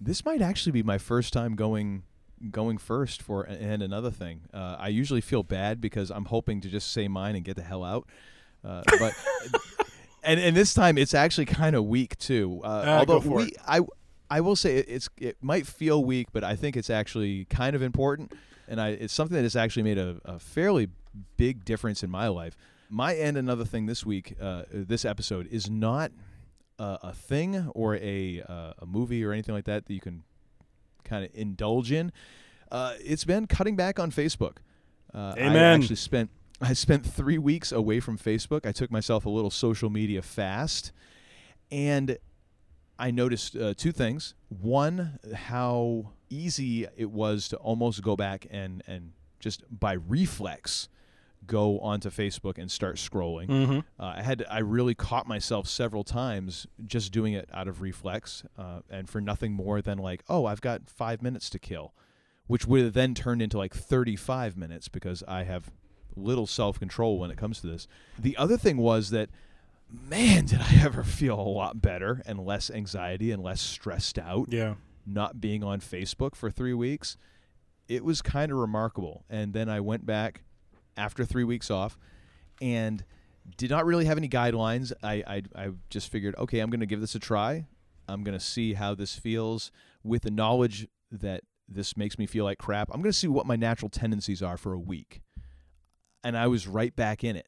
This might actually be my first time going going first for and another thing. Uh, I usually feel bad because I'm hoping to just say mine and get the hell out. Uh, but and and this time it's actually kind of weak too. Uh, Ah, although go for we it. I I will say it- it's it might feel weak, but I think it's actually kind of important, and I it's something that has actually made a, a fairly big difference in my life. My and another thing this week, uh, this episode is not uh, a thing or a uh, a movie or anything like that that you can kind of indulge in. Uh, it's been cutting back on Facebook. Uh, I actually spent I spent three weeks away from Facebook. I took myself a little social media fast, and I noticed uh, two things. One, how easy it was to almost go back and and just by reflex go onto Facebook and start scrolling. Mhm. Uh, I had I really caught myself several times just doing it out of reflex, uh, and for nothing more than like, oh, I've got five minutes to kill, which would have then turned into like 35 minutes because I have little self control when it comes to this. The other thing was that, man, did I ever feel a lot better and less anxiety and less stressed out. Yeah. Not being on Facebook for three weeks, it was kind of remarkable. And then I went back after three weeks off and did not really have any guidelines. I, I, I just figured, okay, I'm going to give this a try. I'm going to see how this feels with the knowledge that this makes me feel like crap. I'm going to see what my natural tendencies are for a week. And I was right back in it,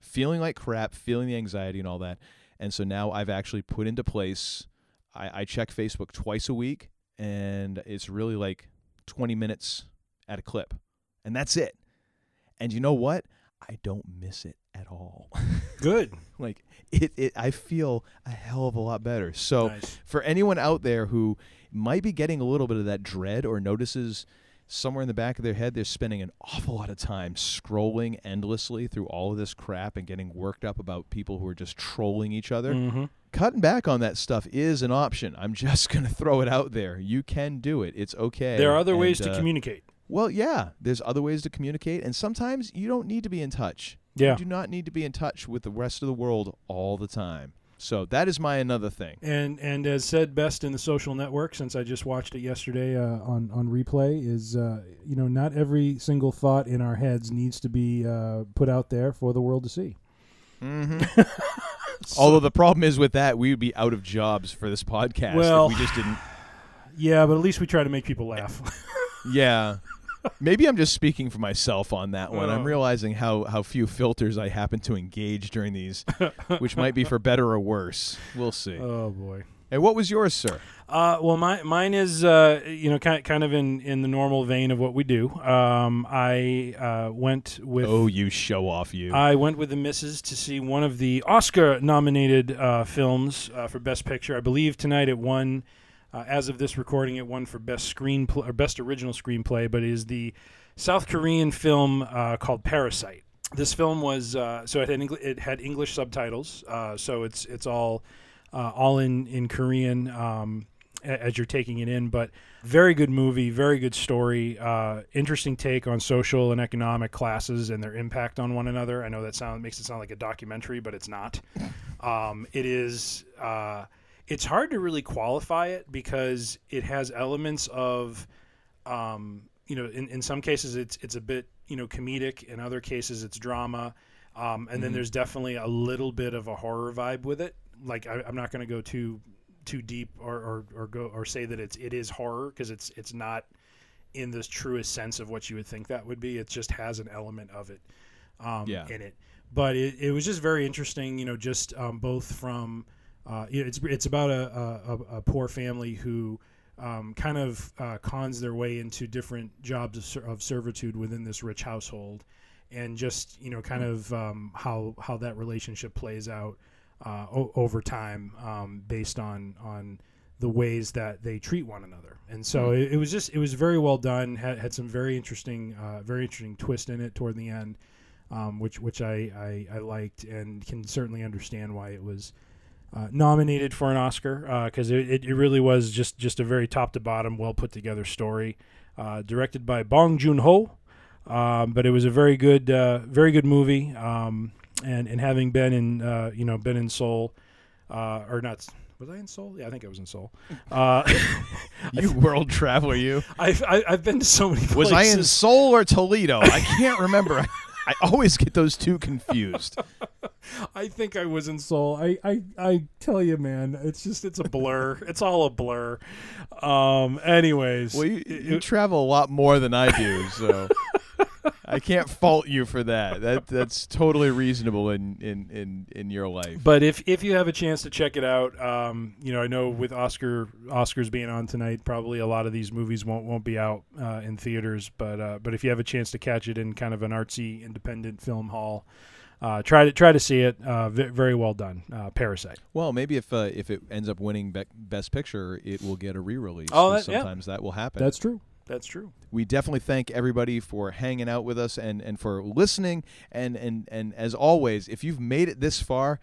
feeling like crap, feeling the anxiety and all that. And so now I've actually put into place, I, I check Facebook twice a week, and it's really like 20 minutes at a clip. And that's it. And you know what? I don't miss it at all. Good. like it, it I feel a hell of a lot better. So Nice. for anyone out there who might be getting a little bit of that dread or notices somewhere in the back of their head they're spending an awful lot of time scrolling endlessly through all of this crap and getting worked up about people who are just trolling each other. Mhm. Cutting back on that stuff is an option. I'm just going to throw it out there. You can do it. It's okay. There are other ways to uh, communicate. Well, yeah, there's other ways to communicate, and sometimes you don't need to be in touch. Yeah. You do not need to be in touch with the rest of the world all the time. So that is my another thing. And and as said best in the social network, since I just watched it yesterday uh, on on replay, is uh, you know not every single thought in our heads needs to be uh, put out there for the world to see. Mm-hmm. Although the problem is with that, we would be out of jobs for this podcast Well, if we just didn't. Yeah, but at least we try to make people laugh. Yeah. Maybe I'm just speaking for myself on that one. I'm Oh. realizing how, how few filters I happen to engage during these, which might be for better or worse. We'll see. oh boy. And what was yours, sir? Uh, well, my, mine is uh, you know kind kind of in, in the normal vein of what we do. Um, I uh, went with Oh, you show off, you. I went with the misses to see one of the Oscar-nominated uh, films uh, for Best Picture. I believe tonight it won, uh, as of this recording, it won for Best Screenplay or Best Original Screenplay. But is the South Korean film uh, called Parasite. This film was uh, so it had Engl- it had English subtitles, uh, so it's it's all uh, all in in Korean um, as you're taking it in. But very good movie, very good story, uh, interesting take on social and economic classes and their impact on one another. I know that sound makes it sound like a documentary, but it's not. Um, it is. It's hard to really qualify it because it has elements of, um, you know, in, in some cases it's it's a bit you know comedic, in other cases it's drama, um, and then Mhm. there's definitely a little bit of a horror vibe with it. Like I, I'm not going to go too too deep or, or, or go or say that it's it is horror because it's it's not in the truest sense of what you would think that would be. It just has an element of it um, Yeah. in it. But it, it was just very interesting, you know, just um, both from uh, it's it's about a, a, a poor family who um, kind of uh, cons their way into different jobs of, ser- of servitude within this rich household, and just you know, kind of um, how how that relationship plays out uh, o- over time um, based on on the ways that they treat one another. And so Mm. it, it was just it was very well done. had had some very interesting uh, very interesting twist in it toward the end, um, which which I, I I liked and can certainly understand why it was uh, nominated for an Oscar because it, it, it really was just just a very top to bottom, well put together story. Uh, directed by Bong Joon Ho, um, but it was a very good, uh, very good movie. Um, and and having been in, uh, you know, been in Seoul, uh, or not. Was I in Seoul? Yeah, I think I was in Seoul. Uh, You world traveler, you. I've I, I've been to so many places. Was I in Seoul or Toledo? I can't remember. I, always get those two confused. I think I was in Seoul. I, I, I tell you, man, it's just it's a blur. it's all a blur. Um. Anyways, Well, you, you travel a lot more than I do, so I can't fault you for that. That that's totally reasonable in in in, in your life. But if if you have a chance to check it out, um, you know, I know with Oscar Oscars being on tonight, probably a lot of these movies won't won't be out uh, in theaters. But uh, but if you have a chance to catch it in kind of an artsy independent film hall, uh, try to try to see it. Uh, v- very well done. Uh, Parasite. Well, maybe if uh, if it ends up winning Be- Best Picture, it will get a re-release. Oh, 'cause that- yeah. sometimes that will happen. That's true. That's true. we definitely thank everybody for hanging out with us and, and for listening. And, and and as always if you've made it this far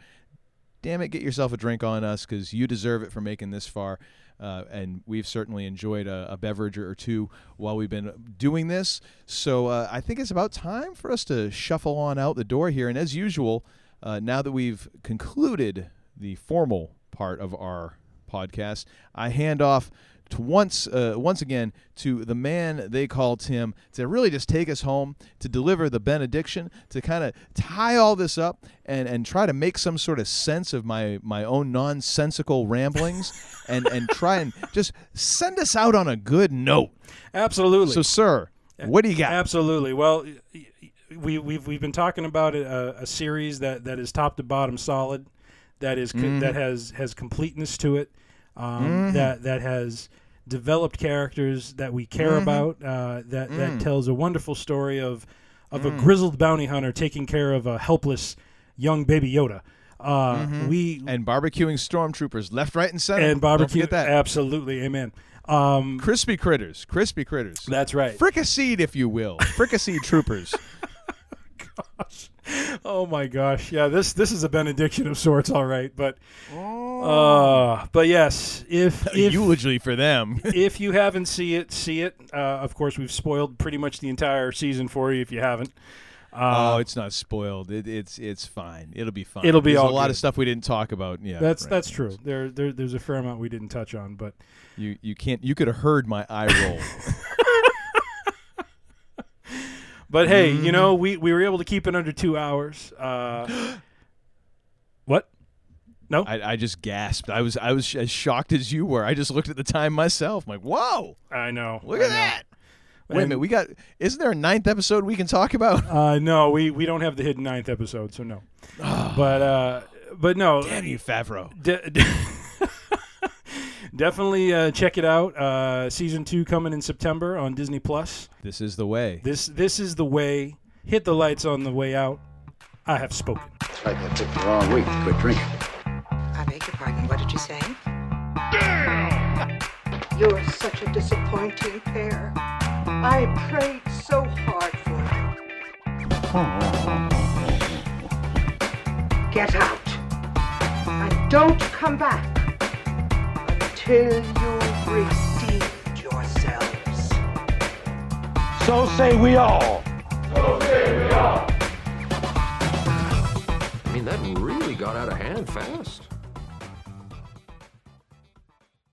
damn it get yourself a drink on us because you deserve it for making this far. Uh, and we've certainly enjoyed a, a beverage or two while we've been doing this. So uh, i think it's about time for us to shuffle on out the door here. And as usual uh, now that we've concluded the formal part of our podcast i hand off to once uh, once again to the man they call Tim to really just take us home to deliver the benediction to kind of tie all this up and and try to make some sort of sense of my my own nonsensical ramblings and and try and just send us out on a good note. Absolutely. So sir, what do you got? Absolutely. Well, we we've we've been talking about a, a series that, that is top to bottom solid, that is Mhm. that has has completeness to it, um, Mhm. that that has developed characters that we care Mhm. about, uh, that that Mm. tells a wonderful story of of a Mm. grizzled bounty hunter taking care of a helpless young baby Yoda. Uh, Mhm. We and barbecuing stormtroopers left, right, and center. and barbecue that. absolutely, amen. Um, crispy critters, crispy critters. That's right. Fricasseed, if you will, fricasseed troopers. oh my gosh, yeah this this is a benediction of sorts, all right. But uh, but yes, if if eulogy for them. if you haven't see it, see it. Uh, of course, we've spoiled pretty much the entire season for you if you haven't. Uh, oh, it's not spoiled. It, it's it's fine. It'll be fine. It'll be There's all a lot good. of stuff we didn't talk about. Yeah, that's right. that's true. There, there there's a fair amount we didn't touch on, but You you can't. You could have heard my eye roll. but hey, Mm-hmm. you know we we were able to keep it under two hours. Uh, what? No, I, I just gasped. I was I was as shocked as you were. I just looked at the time myself. I'm like, whoa! I know. Look I at know. that. Wait a minute. We got. Isn't there a ninth episode we can talk about? Uh, no, we, we don't have the hidden ninth episode, so no. but uh, but no. Damn you, Favreau. De- de- definitely uh, check it out. Uh, season two coming in September on Disney Plus. This is the way. This this is the way. Hit the lights on the way out. I have spoken. That's right, that took the wrong week to quit drinking. I beg your pardon, what did you say? Damn! You're such a disappointing pair. I prayed so hard for you. Get out. And don't come back until you've redeemed yourselves. So say we all. I mean, that really got out of hand fast.